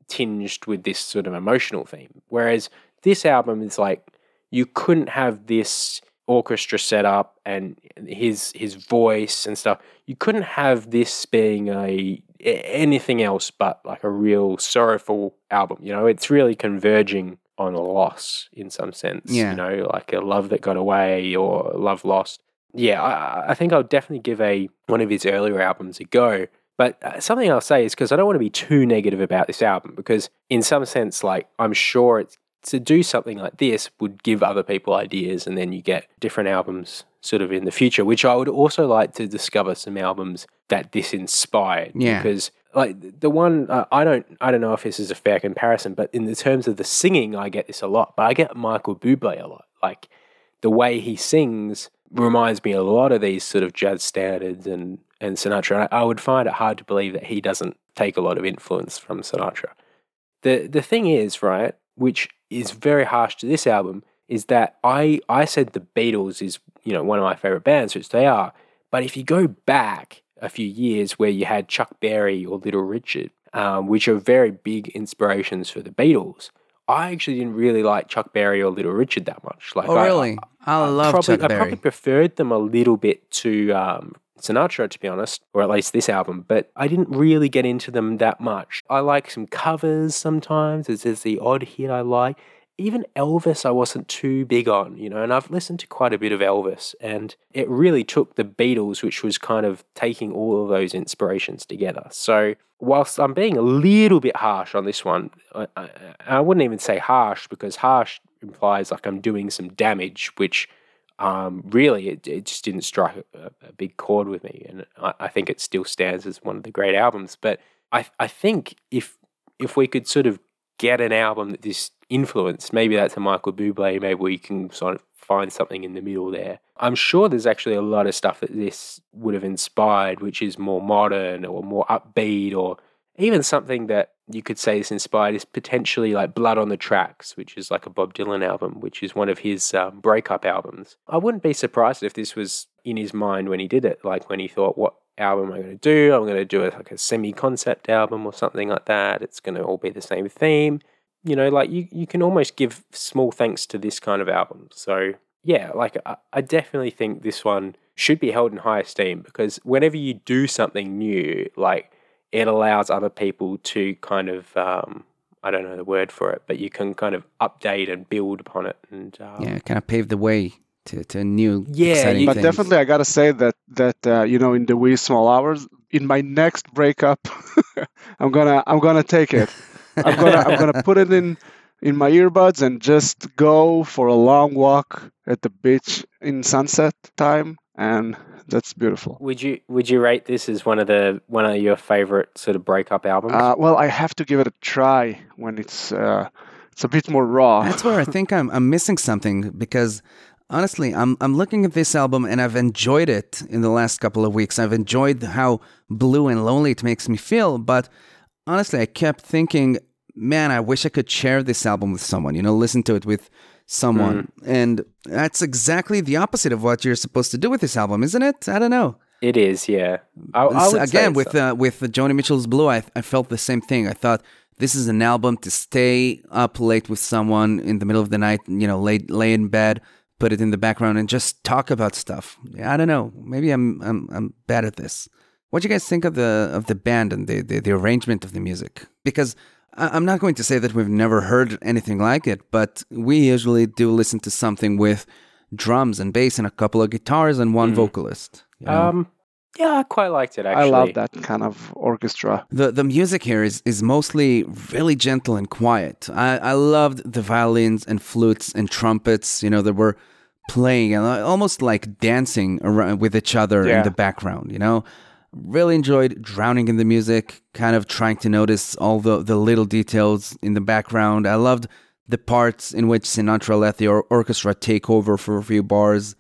Speaker 3: tinged with this sort of emotional theme whereas this album is like you couldn't have this orchestra setup and his his voice and stuff. You couldn't have this being a anything else but like a real sorrowful album. You know, it's really converging on a loss in some sense.
Speaker 2: Yeah.
Speaker 3: You know, like a love that got away or love lost. Yeah, I, I think I'll definitely give a one of his earlier albums a go. But uh, something I'll say is because I don't want to be too negative about this album because in some sense, like I'm sure it's to do something like this would give other people ideas and then you get different albums sort of in the future which i would also like to discover some albums that this inspired
Speaker 2: Yeah.
Speaker 3: because like the one uh, i don't i don't know if this is a fair comparison but in the terms of the singing i get this a lot but i get michael bublé a lot like the way he sings reminds me a lot of these sort of jazz standards and and sinatra I, I would find it hard to believe that he doesn't take a lot of influence from sinatra the the thing is, right, which is very harsh to this album, is that I I said the Beatles is you know one of my favorite bands, which they are. But if you go back a few years, where you had Chuck Berry or Little Richard, um, which are very big inspirations for the Beatles, I actually didn't really like Chuck Berry or Little Richard that much. Like,
Speaker 2: Oh,
Speaker 3: I-
Speaker 2: really? I, love
Speaker 3: probably,
Speaker 2: Chuck
Speaker 3: I
Speaker 2: Berry.
Speaker 3: probably preferred them a little bit to um, Sinatra, to be honest, or at least this album, but I didn't really get into them that much. I like some covers sometimes, there's, there's the odd hit I like. Even Elvis, I wasn't too big on, you know, and I've listened to quite a bit of Elvis, and it really took the Beatles, which was kind of taking all of those inspirations together. So, whilst I'm being a little bit harsh on this one, I, I, I wouldn't even say harsh because harsh implies like I'm doing some damage, which um, really it, it just didn't strike a, a big chord with me, and I, I think it still stands as one of the great albums. But I I think if if we could sort of get an album that this influenced, maybe that's a Michael Bublé, maybe we can sort of find something in the middle there. I'm sure there's actually a lot of stuff that this would have inspired, which is more modern or more upbeat, or even something that you could say is inspired is potentially like Blood on the Tracks, which is like a Bob Dylan album, which is one of his um, breakup albums. I wouldn't be surprised if this was in his mind when he did it, like when he thought, what album I'm going to do? I'm going to do a, like a semi concept album or something like that. It's going to all be the same theme. You know, like you, you can almost give small thanks to this kind of album. So, yeah, like I, I definitely think this one should be held in high esteem because whenever you do something new, like it allows other people to kind of um, I don't know the word for it, but you can kind of update and build upon it. And um,
Speaker 2: yeah, kind of pave the way to, to new
Speaker 3: Yeah,
Speaker 2: exciting
Speaker 4: But
Speaker 2: things.
Speaker 4: definitely, I gotta say that that uh, you know, in the wee small hours, in my next breakup, I'm gonna I'm gonna take it. I'm gonna I'm gonna put it in in my earbuds and just go for a long walk at the beach in sunset time, and that's beautiful.
Speaker 3: Would you would you rate this as one of the one of your favorite sort of breakup albums?
Speaker 4: Uh, well, I have to give it a try when it's uh, it's a bit more raw.
Speaker 2: That's where I think I'm I'm missing something because honestly, I'm I'm looking at this album and I've enjoyed it in the last couple of weeks. I've enjoyed how blue and lonely it makes me feel, but honestly, I kept thinking, man, I wish I could share this album with someone. You know, listen to it with someone, and that's exactly the opposite of what you're supposed to do with this album, isn't it? I don't know.
Speaker 3: it is, yeah. I, I
Speaker 2: S-
Speaker 3: would say
Speaker 2: again with
Speaker 3: so.
Speaker 2: uh, with Joni Mitchell's Blue, I, I felt the same thing. I thought this is an album to stay up late with someone in the middle of the night. You know, lay lay in bed, put it in the background, and just talk about stuff. I don't know. Maybe I'm I'm I'm bad at this. What do you guys think of the of the band and the the, the arrangement of the music? Because I- I'm not going to say that we've never heard anything like it, but we usually do listen to something with drums and bass and a couple of guitars and one vocalist. you know?
Speaker 3: um, yeah, I quite liked it actually.
Speaker 4: I love that kind of orchestra.
Speaker 2: The the music here is is mostly really gentle and quiet. I, I loved the violins and flutes and trumpets. You know, that were playing and uh, almost like dancing around with each other in the background. You know, really enjoyed drowning in the music, kind of trying to notice all the the little details in the background. I loved the parts in which Sinatra let the or- orchestra take over for a few bars.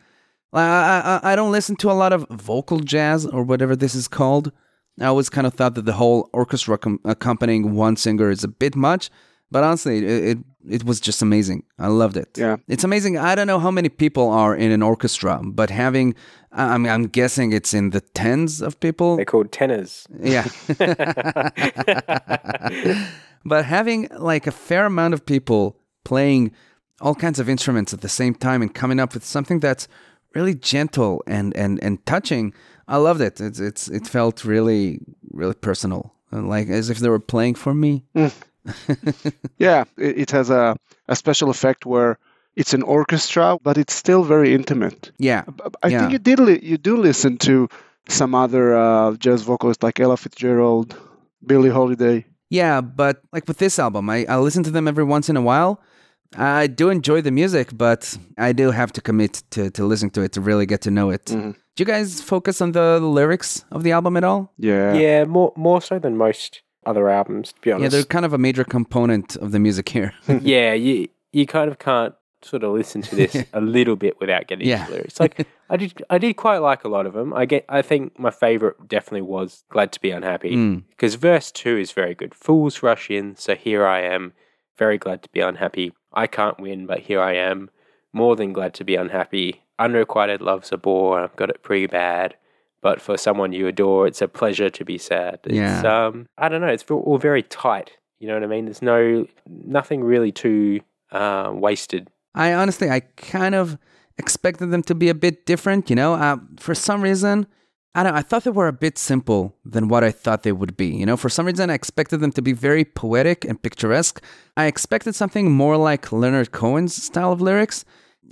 Speaker 2: I, I, I- I don't listen to a lot of vocal jazz or whatever this is called. I always kind of thought that the whole orchestra com- accompanying one singer is a bit much, but honestly, it, it it was just amazing. I loved it.
Speaker 4: Yeah.
Speaker 2: it's amazing. I don't know how many people are in an orchestra, but having, I mean, I'm guessing it's in the tens of people.
Speaker 3: They're called tenors.
Speaker 2: Yeah. but having like a fair amount of people playing all kinds of instruments at the same time and coming up with something that's really gentle and and and touching, I loved it. It's it's it felt really really personal, like as if they were playing for me. Mm.
Speaker 4: Yeah, it, it has a, a special effect where it's an orchestra, but it's still very intimate.
Speaker 2: Yeah.
Speaker 4: I
Speaker 2: Yeah.
Speaker 4: think you did li- you do listen to some other uh, jazz vocalists like Ella Fitzgerald, Billie Holiday.
Speaker 2: Yeah, but like with this album, I, I listen to them every once in a while. I do enjoy the music, but I do have to commit to, to listening to it to really get to know it.
Speaker 4: Mm-hmm.
Speaker 2: Do you guys focus on the, the lyrics of the album at all?
Speaker 4: Yeah.
Speaker 3: Yeah, more more so than most other albums, to be honest.
Speaker 2: Yeah, they're kind of a major component of the music here.
Speaker 3: yeah, you you kind of can't sort of listen to this a little bit without getting
Speaker 2: Yeah.
Speaker 3: into lyrics. Like I did, I did quite like a lot of them. I get, I think my favorite definitely was "Glad to Be Unhappy"
Speaker 2: Mm.
Speaker 3: because verse two is very good. Fools rush in, so here I am, very glad to be unhappy. I can't win, but here I am, more than glad to be unhappy. Unrequited love's a bore. I've got it pretty bad. But for someone you adore, it's a pleasure to be sad. It's,
Speaker 2: Yeah.
Speaker 3: um, I don't know. It's all very tight. You know what I mean? There's no nothing really too uh, wasted.
Speaker 2: I honestly, I kind of expected them to be a bit different. You know, uh, for some reason, I don't. I thought they were a bit simple than what I thought they would be. You know, for some reason, I expected them to be very poetic and picturesque. I expected something more like Leonard Cohen's style of lyrics.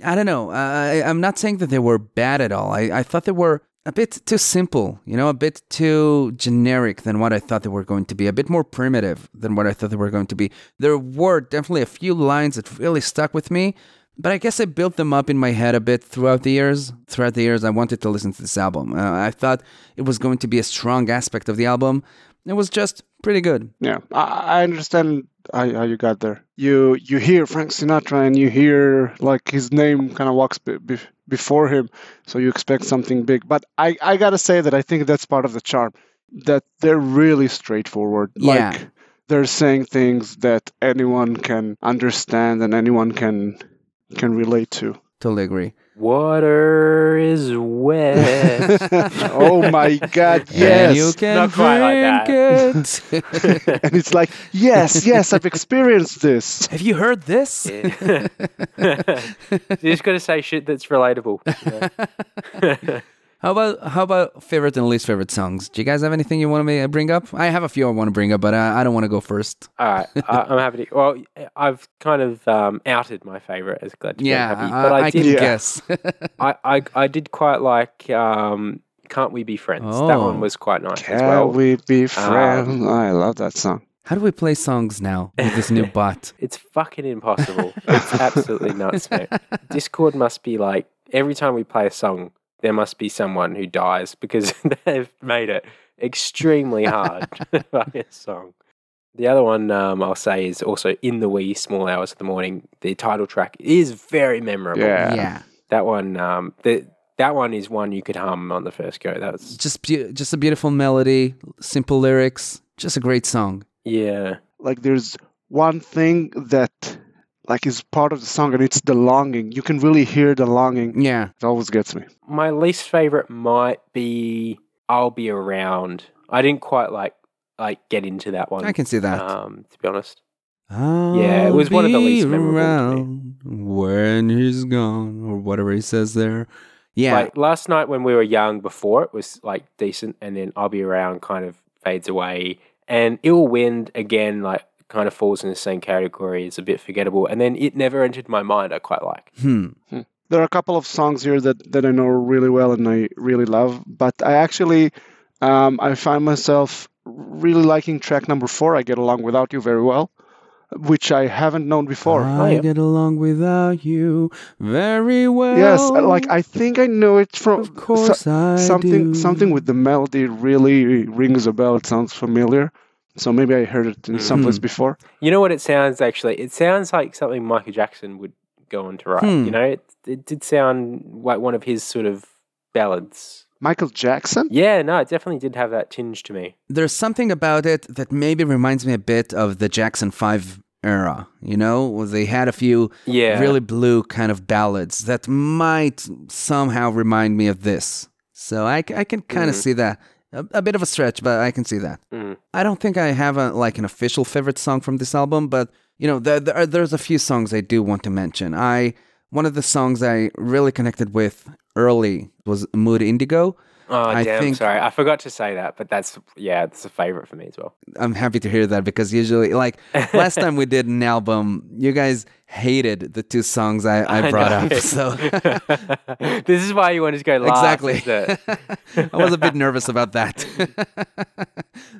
Speaker 2: I don't know. I, I'm not saying that they were bad at all. I, I thought they were a bit too simple, you know, a bit too generic than what I thought they were going to be, a bit more primitive than what I thought they were going to be. There were definitely a few lines that really stuck with me, but I guess I built them up in my head a bit throughout the years. Throughout the years, I wanted to listen to this album. Uh, I thought it was going to be a strong aspect of the album. It was just pretty good.
Speaker 4: Yeah, I, understand how, you got there. You you hear Frank Sinatra and you hear like his name kind of walks before him, so you expect something big. But I I gotta say that I think that's part of the charm that they're really straightforward.
Speaker 2: Yeah.
Speaker 4: Like they're saying things that anyone can understand and anyone can can relate to.
Speaker 2: Totally agree.
Speaker 3: Water is wet.
Speaker 4: oh my God!
Speaker 2: And
Speaker 4: Yes.
Speaker 2: you can
Speaker 3: Not quite like
Speaker 2: drink it.
Speaker 4: and it's like, yes, yes, I've experienced this.
Speaker 2: Have you heard this?
Speaker 3: you just got to say shit that's relatable. you know?
Speaker 2: How about how about favorite and least favorite songs? Do you guys have anything you want to bring up? I have a few I want to bring up, but I, I don't want to go first.
Speaker 3: All right, I, I'm happy to. Well, I've kind of um, outed my favorite as glad to
Speaker 2: Yeah,
Speaker 3: be happy,
Speaker 2: I,
Speaker 3: but I,
Speaker 2: I
Speaker 3: did.
Speaker 2: can
Speaker 4: Yeah.
Speaker 2: guess.
Speaker 3: I, I I did quite like. Um, Can't we be friends? That
Speaker 2: Oh.
Speaker 3: one was quite nice as
Speaker 4: Can
Speaker 3: well.
Speaker 4: we be friends? I love that song.
Speaker 2: How do we play songs now with this new bot?
Speaker 3: It's fucking impossible. it's absolutely nuts, mate. Discord must be like every time we play a song, there must be someone who dies because they've made it extremely hard to play a song. The other one um, I'll say is also in the wee small hours of the morning. The title track is very memorable.
Speaker 4: Yeah.
Speaker 2: Yeah.
Speaker 3: That one, um, the, that one is one you could hum on the first go. That's
Speaker 2: Just beau- just a beautiful melody, simple lyrics, just a great song.
Speaker 3: yeah,
Speaker 4: Like there's one thing that like is part of the song and it's the longing. You can really hear the longing.
Speaker 2: Yeah.
Speaker 4: It always gets me.
Speaker 3: my least favorite might be "I'll Be Around." I didn't quite like like get into that one.
Speaker 2: I can see that.
Speaker 3: um, to be honest.
Speaker 2: yeah,
Speaker 3: it was one of the least memorable to
Speaker 2: when he's gone, or whatever he says there. Yeah,
Speaker 3: Like last night when we were young, before it was like decent, and then "I'll Be Around" kind of fades away, and "Ill Wind" again like kind of falls in the same category. It's a bit forgettable, and then it never entered my mind. I quite like.
Speaker 2: hmm.
Speaker 4: There are a couple of songs here that, that I know really well and I really love, but I actually um, I find myself really liking track number four. I get along without you very well, which I haven't known before.
Speaker 2: I get along without you very well.
Speaker 4: Yes, like I think I know it from
Speaker 2: Of course I
Speaker 4: something
Speaker 2: do.
Speaker 4: something with the melody really rings a bell. It sounds familiar. So maybe I heard it in someplace
Speaker 2: Mhm.
Speaker 4: before.
Speaker 3: You know what it sounds actually? It sounds like something Michael Jackson would go on to write.
Speaker 2: Hmm.
Speaker 3: You know, it, it did sound like one of his sort of ballads.
Speaker 4: Michael Jackson?
Speaker 3: Yeah, no, it definitely did have that tinge to me.
Speaker 2: There's something about it that maybe reminds me a bit of the Jackson 5 era, you know? They had a few
Speaker 3: Yeah,
Speaker 2: really blue kind of ballads that might somehow remind me of this. So I, I can kind of
Speaker 3: Mhm.
Speaker 2: see that. A, a bit of a stretch, but I can see that.
Speaker 3: Mm.
Speaker 2: I don't think I have a, like an official favorite song from this album, but you know, there, there are, there's a few songs I do want to mention. I one of the songs I really connected with early was Mood Indigo.
Speaker 3: Oh
Speaker 2: I
Speaker 3: damn!
Speaker 2: think-
Speaker 3: Sorry, I forgot to say that, but that's yeah, it's a favorite for me as well.
Speaker 2: I'm happy to hear that because usually, like last time we did an album, you guys hated the two songs I, I brought
Speaker 3: know.
Speaker 2: up. So
Speaker 3: this is why you wanted to go last.
Speaker 2: exactly. I was a bit nervous about that.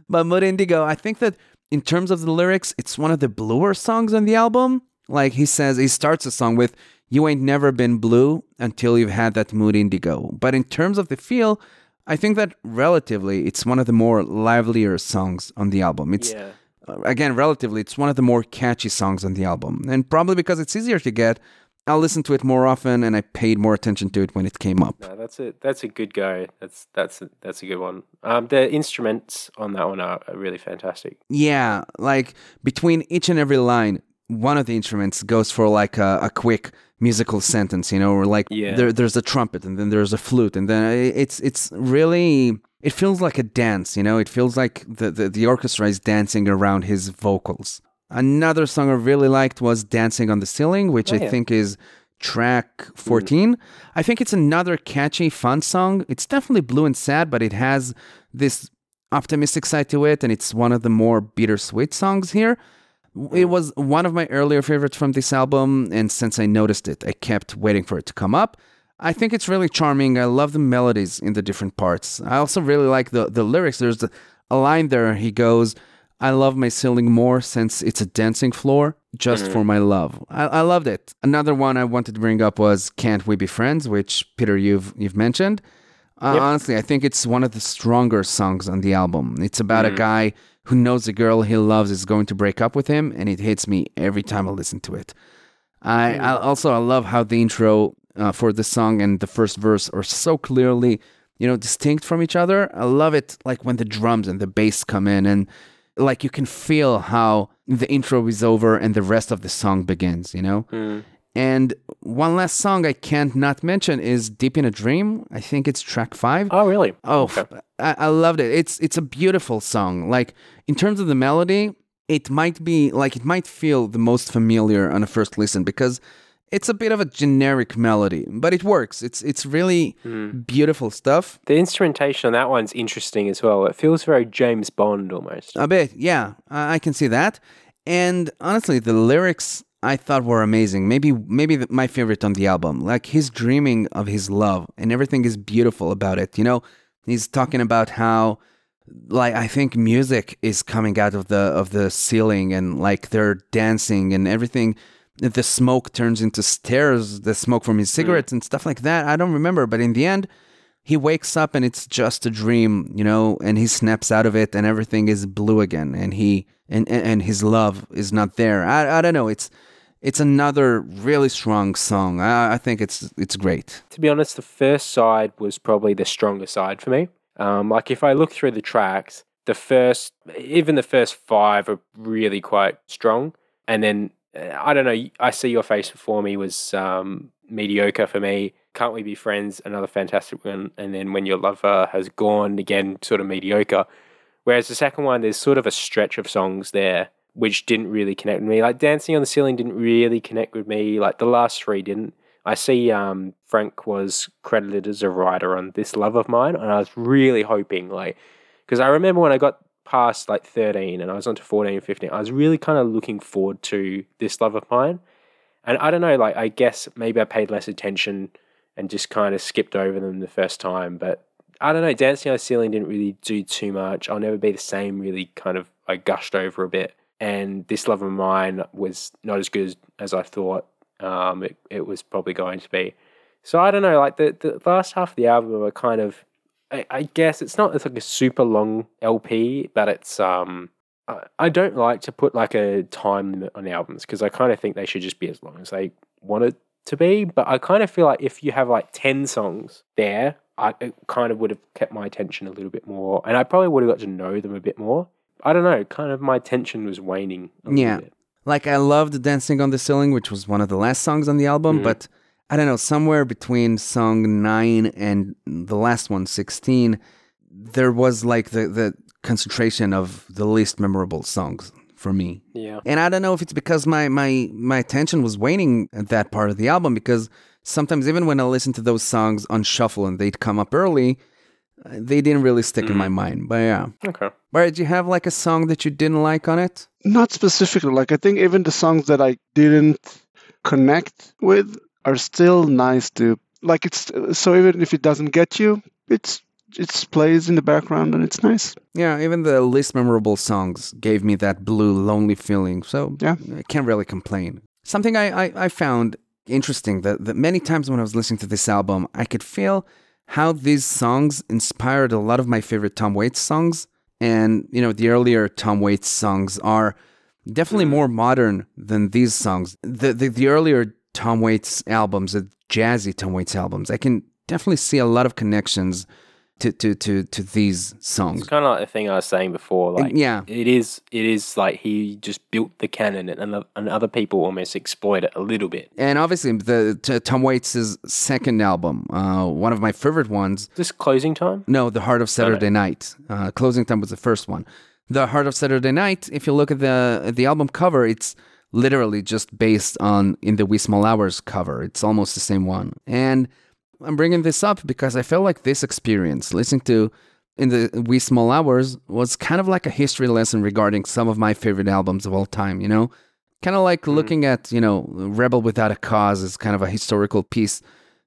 Speaker 2: but Mood Indigo, I think that in terms of the lyrics, it's one of the bluer songs on the album. Like he says, he starts the song with, You ain't never been blue until you've had that mood indigo. But in terms of the feel, I think that relatively it's one of the more livelier songs on the album. It's
Speaker 3: yeah.
Speaker 2: uh, again, relatively, it's one of the more catchy songs on the album. And probably because it's easier to get, I'll listen to it more often and I paid more attention to it when it came up.
Speaker 3: No, that's a that's a good go. That's that's a, that's a good one. Um, the instruments on that one are, are really fantastic.
Speaker 2: Yeah, like between each and every line, one of the instruments goes for like a, a quick musical sentence, you know, or like
Speaker 3: Yeah.
Speaker 2: there, there's a trumpet and then there's a flute and then uh, it's it's really it feels like a dance, you know. It feels like the, the, the orchestra is dancing around his vocals. Another song I really liked was Dancing on the Ceiling, which
Speaker 3: Oh,
Speaker 2: I think is track mm. 14. I think it's another catchy, fun song. It's definitely blue and sad, but it has this optimistic side to it, and it's one of the more bittersweet songs here. It was one of my earlier favorites from this album, and since I noticed it, I kept waiting for it to come up. I think it's really charming. I love the melodies in the different parts. I also really like the, the lyrics. There's a, line there. He goes, I love my ceiling more since it's a dancing floor just for my love. I, I loved it. Another one I wanted to bring up was Can't We Be Friends, which Peter, you've, you've mentioned. Uh,
Speaker 3: Yep.
Speaker 2: Honestly, I think it's one of the stronger songs on the album. It's about a guy who knows the girl he loves is going to break up with him, and it hits me every time I listen to it. I, I also I love how the intro uh, for the song and the first verse are so clearly, you know, distinct from each other. I love it like when the drums and the bass come in and like you can feel how the intro is over and the rest of the song begins, you know?
Speaker 3: Mm.
Speaker 2: And one last song I can't not mention is Deep in a Dream. I think it's track five.
Speaker 3: Oh, really?
Speaker 2: Oh,
Speaker 3: Okay.
Speaker 2: I, I loved it. It's it's a beautiful song. Like in terms of the melody, it might be like it might feel the most familiar on a first listen because it's a bit of a generic melody, but it works. It's it's really
Speaker 3: Hmm.
Speaker 2: beautiful stuff.
Speaker 3: The instrumentation on that one's interesting as well. It feels very James Bond almost.
Speaker 2: A bit, yeah, I, I can see that. And honestly, the lyrics I thought were amazing. Maybe maybe the, my favorite on the album. Like he's dreaming of his love, and everything is beautiful about it. You know, he's talking about how like I think music is coming out of the of the ceiling and like they're dancing and everything. The smoke turns into stairs, the smoke from his hmm. cigarettes and stuff like that. I don't remember, but in the end, he wakes up and it's just a dream, you know, and he snaps out of it and everything is blue again and he and, and his love is not there. I I don't know. It's it's another really strong song. I, I think it's it's great.
Speaker 3: To be honest, the first side was probably the stronger side for me. Um, like if I look through the tracks, the first, even the first five are really quite strong, and then uh, I don't know. I see your face before me was um, mediocre for me. Can't we be friends? Another fantastic one, and then when your lover has gone again, sort of mediocre. Whereas the second one, there's sort of a stretch of songs there which didn't really connect with me. Like Dancing on the Ceiling didn't really connect with me. Like the last three didn't. I see um, Frank was credited as a writer on This Love of Mine, and I was really hoping, like, because I remember when I got past like 13 and I was on to 14 and 15, I was really kind of looking forward to This Love of Mine. And I don't know, like, I guess maybe I paid less attention and just kind of skipped over them the first time, but I don't know, Dancing on the Ceiling didn't really do too much. I'll never be the same, really kind of, I gushed over a bit and this love of mine was not as good as, I thought um, it, it was probably going to be. So I don't know, like the, the last half of the album are kind of, I, I guess it's not it's like a super long LP, but it's um, I, I don't like to put like a time limit on albums because I kind of think they should just be as long as they want it to be. But I kind of feel like if you have like ten songs there, I it kind of would have kept my attention a little bit more, and I probably would have got to know them a bit more. I don't know, kind of my tension was waning. A
Speaker 2: Yeah.
Speaker 3: bit.
Speaker 2: Like I loved Dancing on the Ceiling, which was one of the last songs on the album,
Speaker 3: Mhm.
Speaker 2: but I don't know, somewhere between song 9 and the last one, 16, there was like the the concentration of the least memorable songs for me.
Speaker 3: yeah.
Speaker 2: And I don't know if it's because my my my attention was waning at that part of the album because sometimes even when I listen to those songs on shuffle and they'd come up early, Uh, they didn't really stick in my mm. mind. But yeah.
Speaker 3: Okay.
Speaker 2: But do you have like a song that you didn't like on it?
Speaker 4: Not specifically. Like I think even the songs that I didn't connect with are still nice to like. It's uh, so even if it doesn't get you, it's it plays in the background and it's nice.
Speaker 2: Yeah, even the least memorable songs gave me that blue, lonely feeling. So
Speaker 4: Yeah.
Speaker 2: I can't really complain. Something I, I, I found interesting that, that many times when I was listening to this album, I could feel how these songs inspired a lot of my favorite Tom Waits songs. And, you know, the earlier Tom Waits songs are definitely mm-hmm. more modern than these songs. The, the, the earlier Tom Waits albums, the jazzy Tom Waits albums, I can definitely see a lot of connections to, to, to, to these songs.
Speaker 3: It's kind of like the thing I was saying before. Like,
Speaker 2: yeah.
Speaker 3: it is. It is like he just built the canon, and and other people almost exploit it a little bit.
Speaker 2: And obviously, the t- Tom Waits' second album, uh, one of my favorite ones.
Speaker 3: This closing time.
Speaker 2: No, The Heart of Saturday Night. Uh, Closing Time was the first one. The Heart of Saturday Night. If you look at the at the album cover, it's literally just based on in the Wee Small Hours cover. It's almost the same one. And I'm bringing this up because I felt like this experience, listening to in the Wee Small Hours, was kind of like a history lesson regarding some of my favorite albums of all time. You know, kind of like mm-hmm. looking at you know Rebel Without a Cause is kind of a historical piece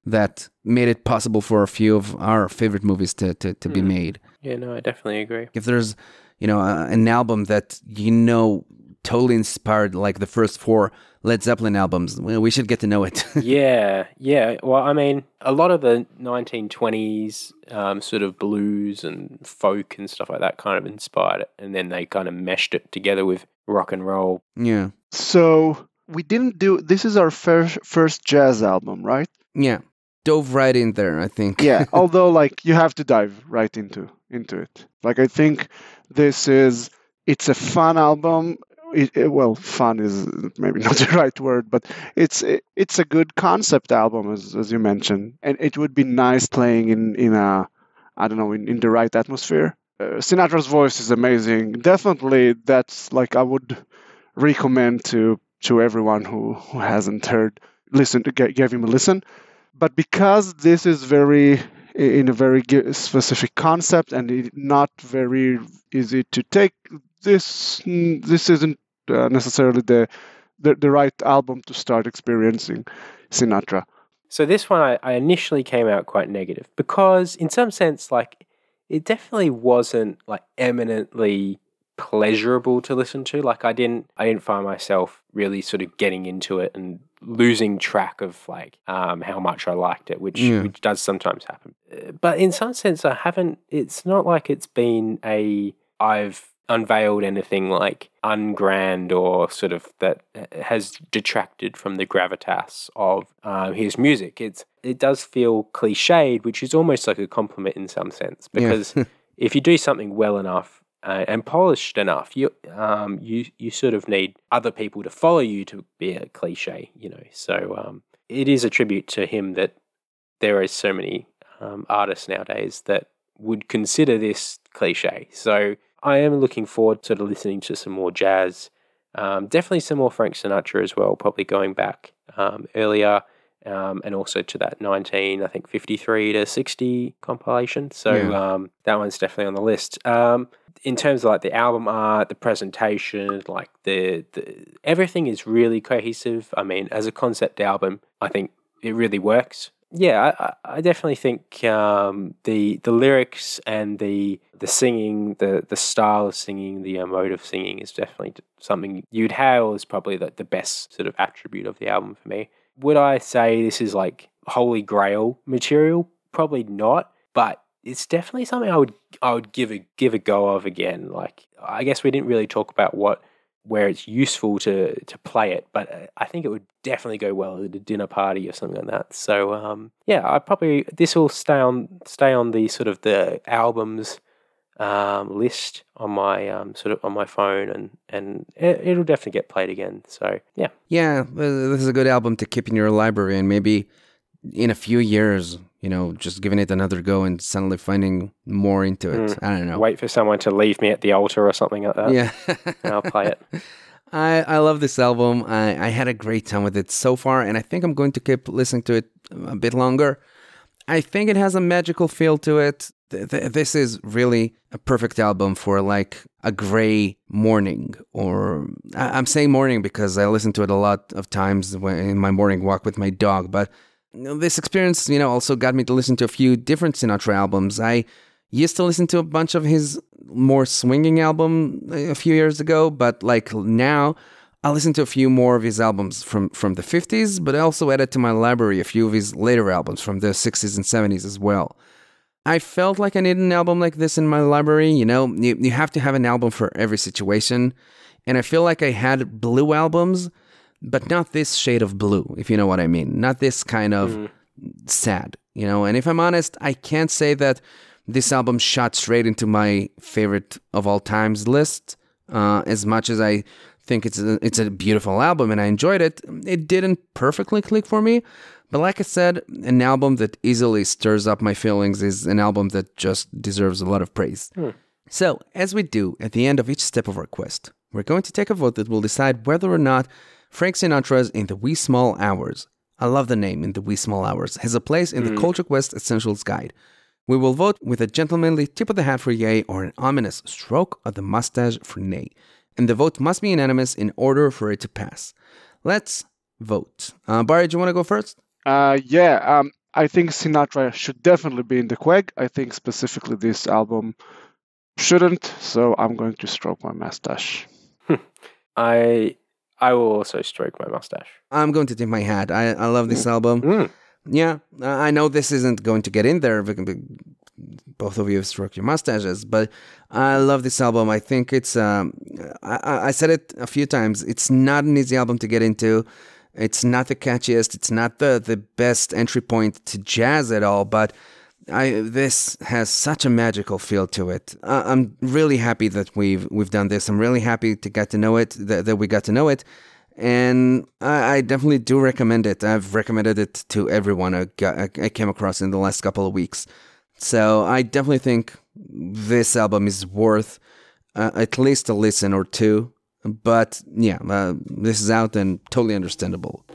Speaker 2: that made it possible for a few of our favorite movies to to, to be mm-hmm. made.
Speaker 3: Yeah, no, I definitely agree.
Speaker 2: If there's you know a, an album that you know totally inspired like the first four Led Zeppelin albums, well, we should get to know it.
Speaker 3: yeah, yeah. Well, I mean, a lot of the 1920s um, sort of blues and folk and stuff like that kind of inspired it, and then they kind of meshed it together with rock and roll.
Speaker 2: yeah,
Speaker 4: So we didn't do. This is our first first jazz album, right?
Speaker 2: yeah, dove right in there. I think.
Speaker 4: Yeah. although, like, you have to dive right into into it. Like, I think this is. It's a fun album. It, well, fun is maybe not the right word, but it's it, it's a good concept album, as as you mentioned, and it would be nice playing in in a I don't know in, in the right atmosphere. Uh, Sinatra's voice is amazing. Definitely, that's like I would recommend to to everyone who, who hasn't heard listen to give, give him a listen. But because this is very in a very specific concept and it, not very easy to take, this this isn't uh, necessarily the, the the right album to start experiencing Sinatra.
Speaker 3: So this one, I, I initially came out quite negative because, in some sense, like it definitely wasn't like eminently pleasurable to listen to. Like I didn't I didn't find myself really sort of getting into it and losing track of like um, how much I liked it, which
Speaker 2: Yeah.
Speaker 3: which does sometimes happen. Uh, But in some sense, I haven't. It's not like it's been a I've unveiled anything like ungrand or sort of that has detracted from the gravitas of uh, his music. It's it does feel cliched, which is almost like a compliment in some sense because if you do something well enough uh, and polished enough, you um, you you sort of need other people to follow you to be a cliche, you know. So um, it is a tribute to him that there are so many um, artists nowadays that would consider this cliche. So I am looking forward to listening to some more jazz. Um, definitely some more Frank Sinatra as well. Probably going back um, earlier. Um, and also to that 19, I think 53 to 60 compilation. So
Speaker 2: Yeah.
Speaker 3: um, that one's definitely on the list. Um, in terms of like the album art, the presentation, like the, the everything is really cohesive. I mean, as a concept album, I think it really works. Yeah, I, I- definitely think um, the the lyrics and the the singing, the the style of singing, the uh, mode of singing is definitely something you'd hail as probably the, the best sort of attribute of the album for me. Would I say this is like holy grail material? Probably not, but it's definitely something I would I would give a give a go of again. Like I guess we didn't really talk about what where it's useful to to play it, but uh, I think it would definitely go well at a dinner party or something like that. So um, yeah, I probably this will stay on stay on the sort of the albums um, list on my um, sort of on my phone, and and it, it'll definitely get played again. So yeah,
Speaker 2: Yeah, this is a good album to keep in your library, and maybe in a few years, you know, just giving it another go and suddenly finding more into it. Mm. I don't know.
Speaker 3: wait for someone to leave me at the altar or something like that.
Speaker 2: Yeah.
Speaker 3: and I'll play it.
Speaker 2: I, I love this album. I, I had a great time with it so far, and I think I'm going to keep listening to it a bit longer. I think it has a magical feel to it. Th- th- This is really a perfect album for like a gray morning, or I- I'm saying morning because I listen to it a lot of times when, in my morning walk with my dog. But this experience, you know, also got me to listen to a few different Sinatra albums. I used to listen to a bunch of his more swinging album uh, a few years ago, but like now I listen to a few more of his albums from from the 50s, but I also added to my library a few of his later albums from the 60s and 70s as well. I felt like I needed an album like this in my library. You know, you, you have to have an album for every situation. And I feel like I had blue albums, but not this shade of blue, if you know what I mean. Not this kind of sad, you know. And if I'm honest, I can't say that this album shot straight into my favorite of all times list. Uh, as much as I think it's a, it's a beautiful album and I enjoyed it, it didn't perfectly click for me. But like I said, an album that easily stirs up my feelings is an album that just deserves a lot of praise. So, as we do at the end of each step of our quest, we're going to take a vote that will decide whether or not Frank Sinatra's In the Wee Small Hours, I love the name In the Wee Small Hours, has a place in the Culture Quest Essentials Guide. We will vote with a gentlemanly tip of the hat for yay or an ominous stroke of the mustache for nay. And the vote must be unanimous in order for it to pass. Let's vote. Uh, Barry, do you want to go first?
Speaker 4: Uh, yeah, um, I think Sinatra should definitely be in the Quag. I think specifically this album shouldn't, so I'm going to stroke my mustache.
Speaker 3: I I will also stroke my mustache.
Speaker 2: I'm going to tip my hat. I, I love this album.
Speaker 3: Mm.
Speaker 2: Yeah, uh, I know this isn't going to get in there. because Both of you have stroked your mustaches, but I love this album. I think it's. Um, I, I I said it a few times. It's not an easy album to get into. It's not the catchiest. It's not the the best entry point to jazz at all. But I this has such a magical feel to it. I, I'm really happy that we've we've done this. I'm really happy to get to know it. That, that we got to know it and I, I definitely do recommend it. I've recommended it to everyone I, got, I, I came across in the last couple of weeks. So I definitely think this album is worth uh, at least a listen or two. But yeah, uh, this is out and totally understandable.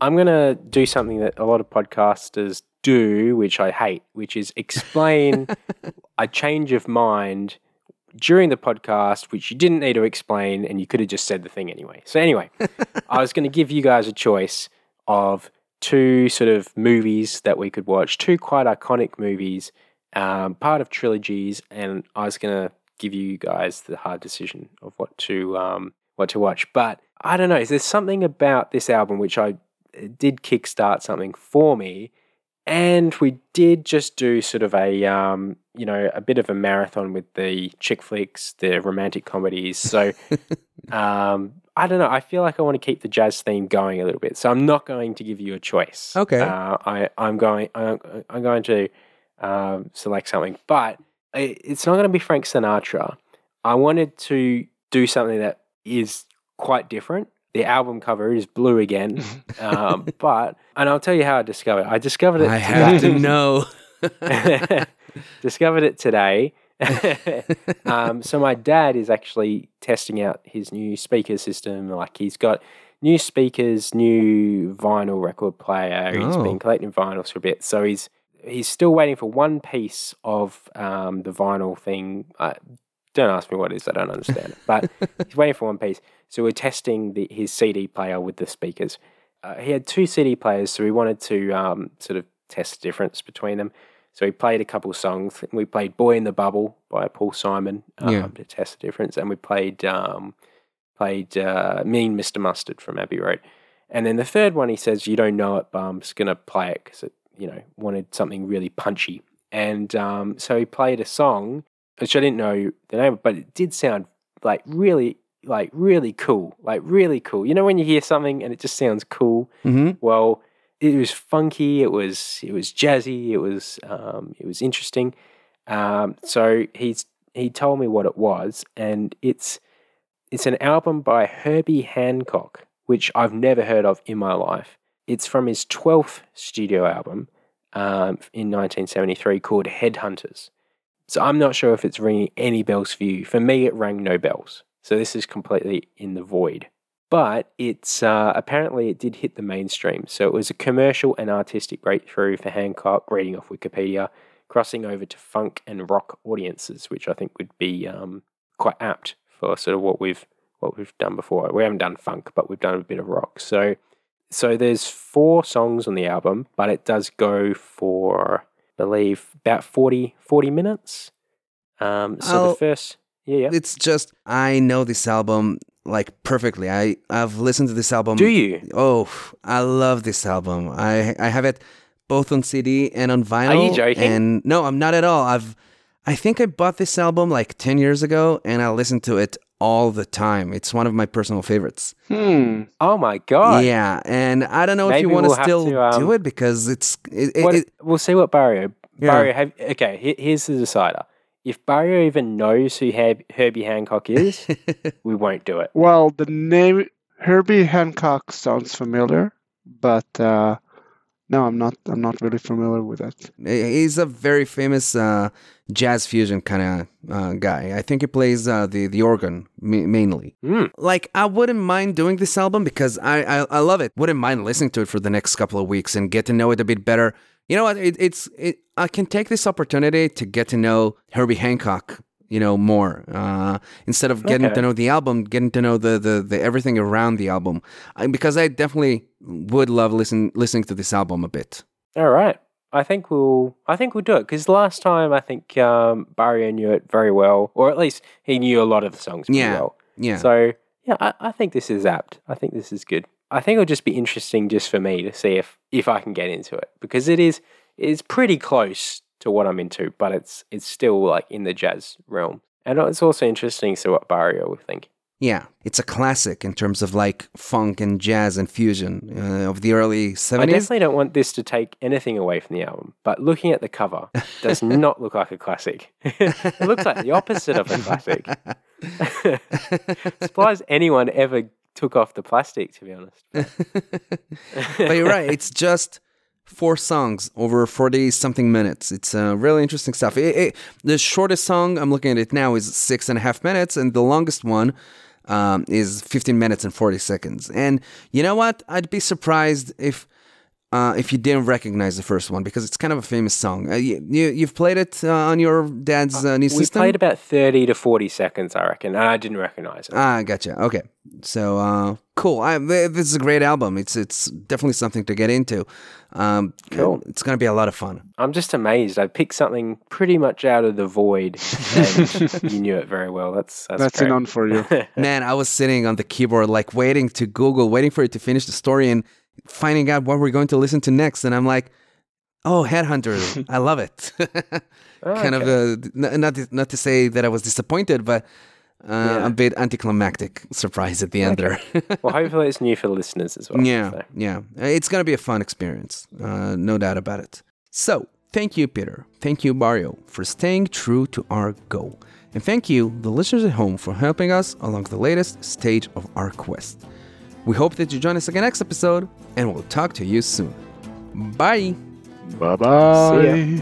Speaker 3: I'm going to do something that a lot of podcasters do, which I hate, which is explain a change of mind during the podcast, which you didn't need to explain and you could have just said the thing anyway. So, anyway, I was going to give you guys a choice of two sort of movies that we could watch, two quite iconic movies, um, part of trilogies, and I was gonna give you guys the hard decision of what to um, what to watch. But I don't know. Is there something about this album which I did kickstart something for me? And we did just do sort of a um, you know a bit of a marathon with the chick flicks, the romantic comedies. So um, I don't know. I feel like I want to keep the jazz theme going a little bit. So I'm not going to give you a choice.
Speaker 2: Okay.
Speaker 3: Uh, I I'm going I'm, I'm going to um, select something, but it, it's not going to be Frank Sinatra. I wanted to do something that is quite different. The album cover is blue again, um, but and I'll tell you how I discovered. it. I discovered it.
Speaker 2: I have to know.
Speaker 3: discovered it today. um, so my dad is actually testing out his new speaker system. Like he's got new speakers, new vinyl record player. He's been collecting vinyls for a bit, so he's he's still waiting for one piece of um, the vinyl thing. Uh, don't ask me what it is; I don't understand it. But he's waiting for one piece. So we're testing the, his CD player with the speakers. Uh, he had two CD players, so we wanted to um, sort of test the difference between them. So we played a couple songs. We played "Boy in the Bubble" by Paul Simon um,
Speaker 2: Yeah.
Speaker 3: to test the difference, and we played um, played uh, "Mean Mr. Mustard" from Abbey Road. And then the third one, he says, "You don't know it, but I'm just gonna play it because it, you know, wanted something really punchy." And um, so he played a song, which I didn't know the name, of, but it did sound like really, like really cool, like really cool. You know, when you hear something and it just sounds cool.
Speaker 2: hmm
Speaker 3: Well, it was funky. It was it was jazzy. It was um, it was interesting. Um, so he's he told me what it was, and it's it's an album by Herbie Hancock, which I've never heard of in my life. It's from his twelfth studio album um, in 1973 called Headhunters. So I'm not sure if it's ringing any bells for you. For me, it rang no bells. So this is completely in the void but it's uh, apparently it did hit the mainstream. So it was a commercial and artistic breakthrough for Hancock, reading off Wikipedia, crossing over to funk and rock audiences, which I think would be um, quite apt for sort of what we've what we've done before. We haven't done funk, but we've done a bit of rock. So so there's four songs on the album, but it does go for I believe about 40, 40 minutes. Um, so
Speaker 2: I'll-
Speaker 3: the first yeah, yeah.
Speaker 2: It's just I know this album like perfectly. I I've listened to this album.
Speaker 3: Do you?
Speaker 2: Oh, I love this album. I I have it both on CD and on vinyl.
Speaker 3: Are you joking?
Speaker 2: And no, I'm not at all. I've I think I bought this album like 10 years ago and I listen to it all the time. It's one of my personal favorites.
Speaker 4: Hmm.
Speaker 3: Oh my god!
Speaker 2: Yeah, and I don't know if you want to
Speaker 3: we'll have
Speaker 2: still
Speaker 3: um,
Speaker 2: do it because it's it, it,
Speaker 3: What,
Speaker 2: it-
Speaker 3: we'll see what Barrio.
Speaker 2: Yeah.
Speaker 3: Barrio have okay. Here's the decider. If Barrio even knows who Herb, Herbie Hancock is, we won't do it.
Speaker 4: Well, the name Herbie Hancock sounds familiar, but uh, no, I'm not. I'm not really familiar with that.
Speaker 2: He's a very famous uh, jazz fusion kind of uh, guy. I think he plays uh, the the organ ma- mainly.
Speaker 3: Mm.
Speaker 2: Like I wouldn't mind doing this album because I, I I love it. Wouldn't mind listening to it for the next couple of weeks and get to know it a bit better. You know what? It, it's it. I can take this opportunity to get to know Herbie Hancock. You know more uh, instead of getting
Speaker 3: Okay.
Speaker 2: to know the album, getting to know the the, the everything around the album. I, because I definitely would love listen listening to this album a bit.
Speaker 3: All right. I think we'll. I think we'll do it because last time I think um, Barrio knew it very well, or at least he knew a lot of the songs pretty
Speaker 2: Yeah.
Speaker 3: well.
Speaker 2: Yeah.
Speaker 3: So yeah, I, I think this is apt. I think this is good. I think it'll just be interesting just for me to see if if I can get into it because it is it's pretty close to what I'm into, but it's it's still like in the jazz realm. And it's also interesting to see what Barrio would think.
Speaker 2: Yeah, it's a classic in terms of like funk and jazz and fusion uh, of the early 70s.
Speaker 3: I
Speaker 2: 70s.
Speaker 3: definitely don't want this to take anything away from the album, but looking at the cover does not look like a classic. it looks like the opposite of a classic. Surprised anyone ever took off the plastic, to be honest.
Speaker 2: but you're right, it's just four songs over 40 something minutes. It's uh, really interesting stuff. It, it, the shortest song, I'm looking at it now, is six and a half minutes, and the longest one um, is 15 minutes and 40 seconds. And you know what? I'd be surprised if. Uh, if you didn't recognize the first one because it's kind of a famous song. Uh, you, you you've played it uh, on your dad's uh, new
Speaker 5: we
Speaker 2: system.
Speaker 5: played about 30 to 40 seconds, I reckon. And I didn't recognize it.
Speaker 2: Ah, gotcha. Okay, so uh, cool. I, this is a great album. It's it's definitely something to get into. Um,
Speaker 5: Cool.
Speaker 2: It's gonna be a lot of fun.
Speaker 5: I'm just amazed. I picked something pretty much out of the void, and you knew it very well. That's that's,
Speaker 4: That's
Speaker 5: great.
Speaker 4: enough for you.
Speaker 2: Man, I was sitting on the keyboard, like waiting to Google, waiting for it to finish the story and finding out what we're going to listen to next. And I'm like, oh, Headhunter, I love it. kind of, uh, n- not to, not to say that I was disappointed, but uh,
Speaker 5: Yeah.
Speaker 2: a bit anticlimactic surprise at the end there.
Speaker 5: well, hopefully it's new for the listeners as well.
Speaker 2: yeah,
Speaker 5: so.
Speaker 2: yeah, it's gonna be a fun experience, uh, no doubt about it. So, thank you, Peter. Thank you, Mario, for staying true to our goal. And thank you, the listeners at home, for helping us along the latest stage of our quest. We hope that you join us again next episode, and we'll talk to you soon. Bye.
Speaker 4: bye bye.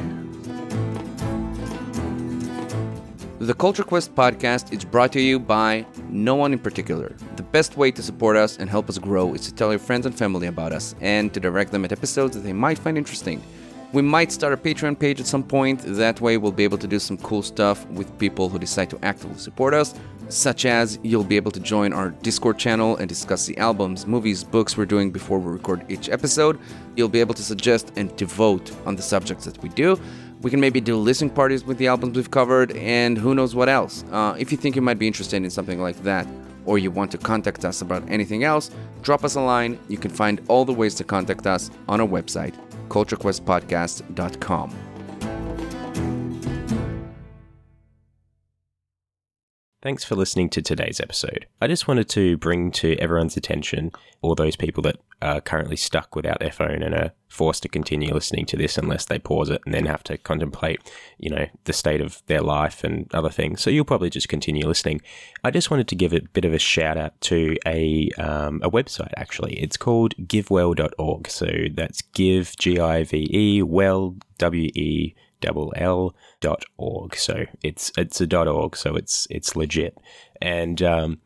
Speaker 2: The Culture Quest podcast is brought to you by no one in particular. The best way to support us and help us grow is to tell your friends and family about us and to direct them at episodes that they might find interesting. We might start a Patreon page at some point. That way, we'll be able to do some cool stuff with people who decide to actively support us, such as you'll be able to join our Discord channel and discuss the albums, movies, books we're doing before we record each episode. You'll be able to suggest and to vote on the subjects that we do. We can maybe do listening parties with the albums we've covered, and who knows what else. Uh, if you think you might be interested in something like that, or you want to contact us about anything else, drop us a line. You can find all the ways to contact us on our website, culturequestpodcast.com.
Speaker 3: Thanks for listening to today's episode. I just wanted to bring to everyone's attention all those people that are currently stuck without their phone and are forced to continue listening to this unless they pause it and then have to contemplate, you know, the state of their life and other things. So you'll probably just continue listening. I just wanted to give a bit of a shout out to a um, a website actually. It's called givewell.org. So that's give G I V E well W E double L dot org. So it's it's a dot org, so it's it's legit. And um,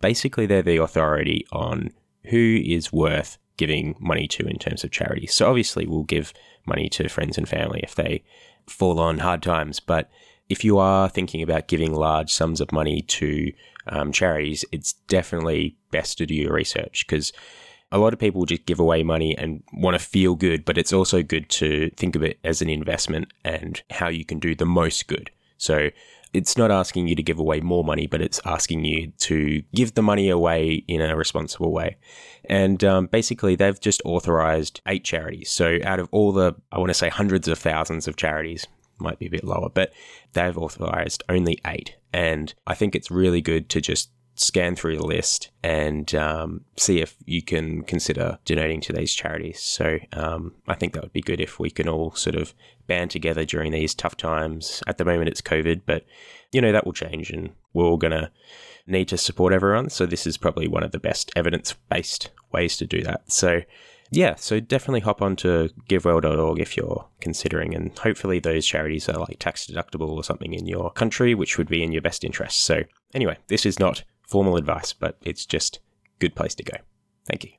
Speaker 3: basically, they're the authority on who is worth giving money to in terms of charity. So obviously, we'll give money to friends and family if they fall on hard times, but if you are thinking about giving large sums of money to um, charities, it's definitely best to do your research because a lot of people just give away money and want to feel good, but it's also good to think of it as an investment and how you can do the most good. So it's not asking you to give away more money, but it's asking you to give the money away in a responsible way. And um, basically, they've just authorized eight charities. So out of all the, I want to say hundreds of thousands of charities, might be a bit lower, but they've authorized only eight. And I think it's really good to just scan through the list and um, see if you can consider donating to these charities. So um, I think that would be good if we can all sort of band together during these tough times. At the moment, it's COVID, but you know that will change, and we're all gonna need to support everyone. So this is probably one of the best evidence-based ways to do that. So. Yeah, so definitely hop on to givewell.org if you're considering, and hopefully those charities are like tax deductible or something in your country, which would be in your best interest. So, anyway, this is not formal advice, but it's just good place to go. Thank you.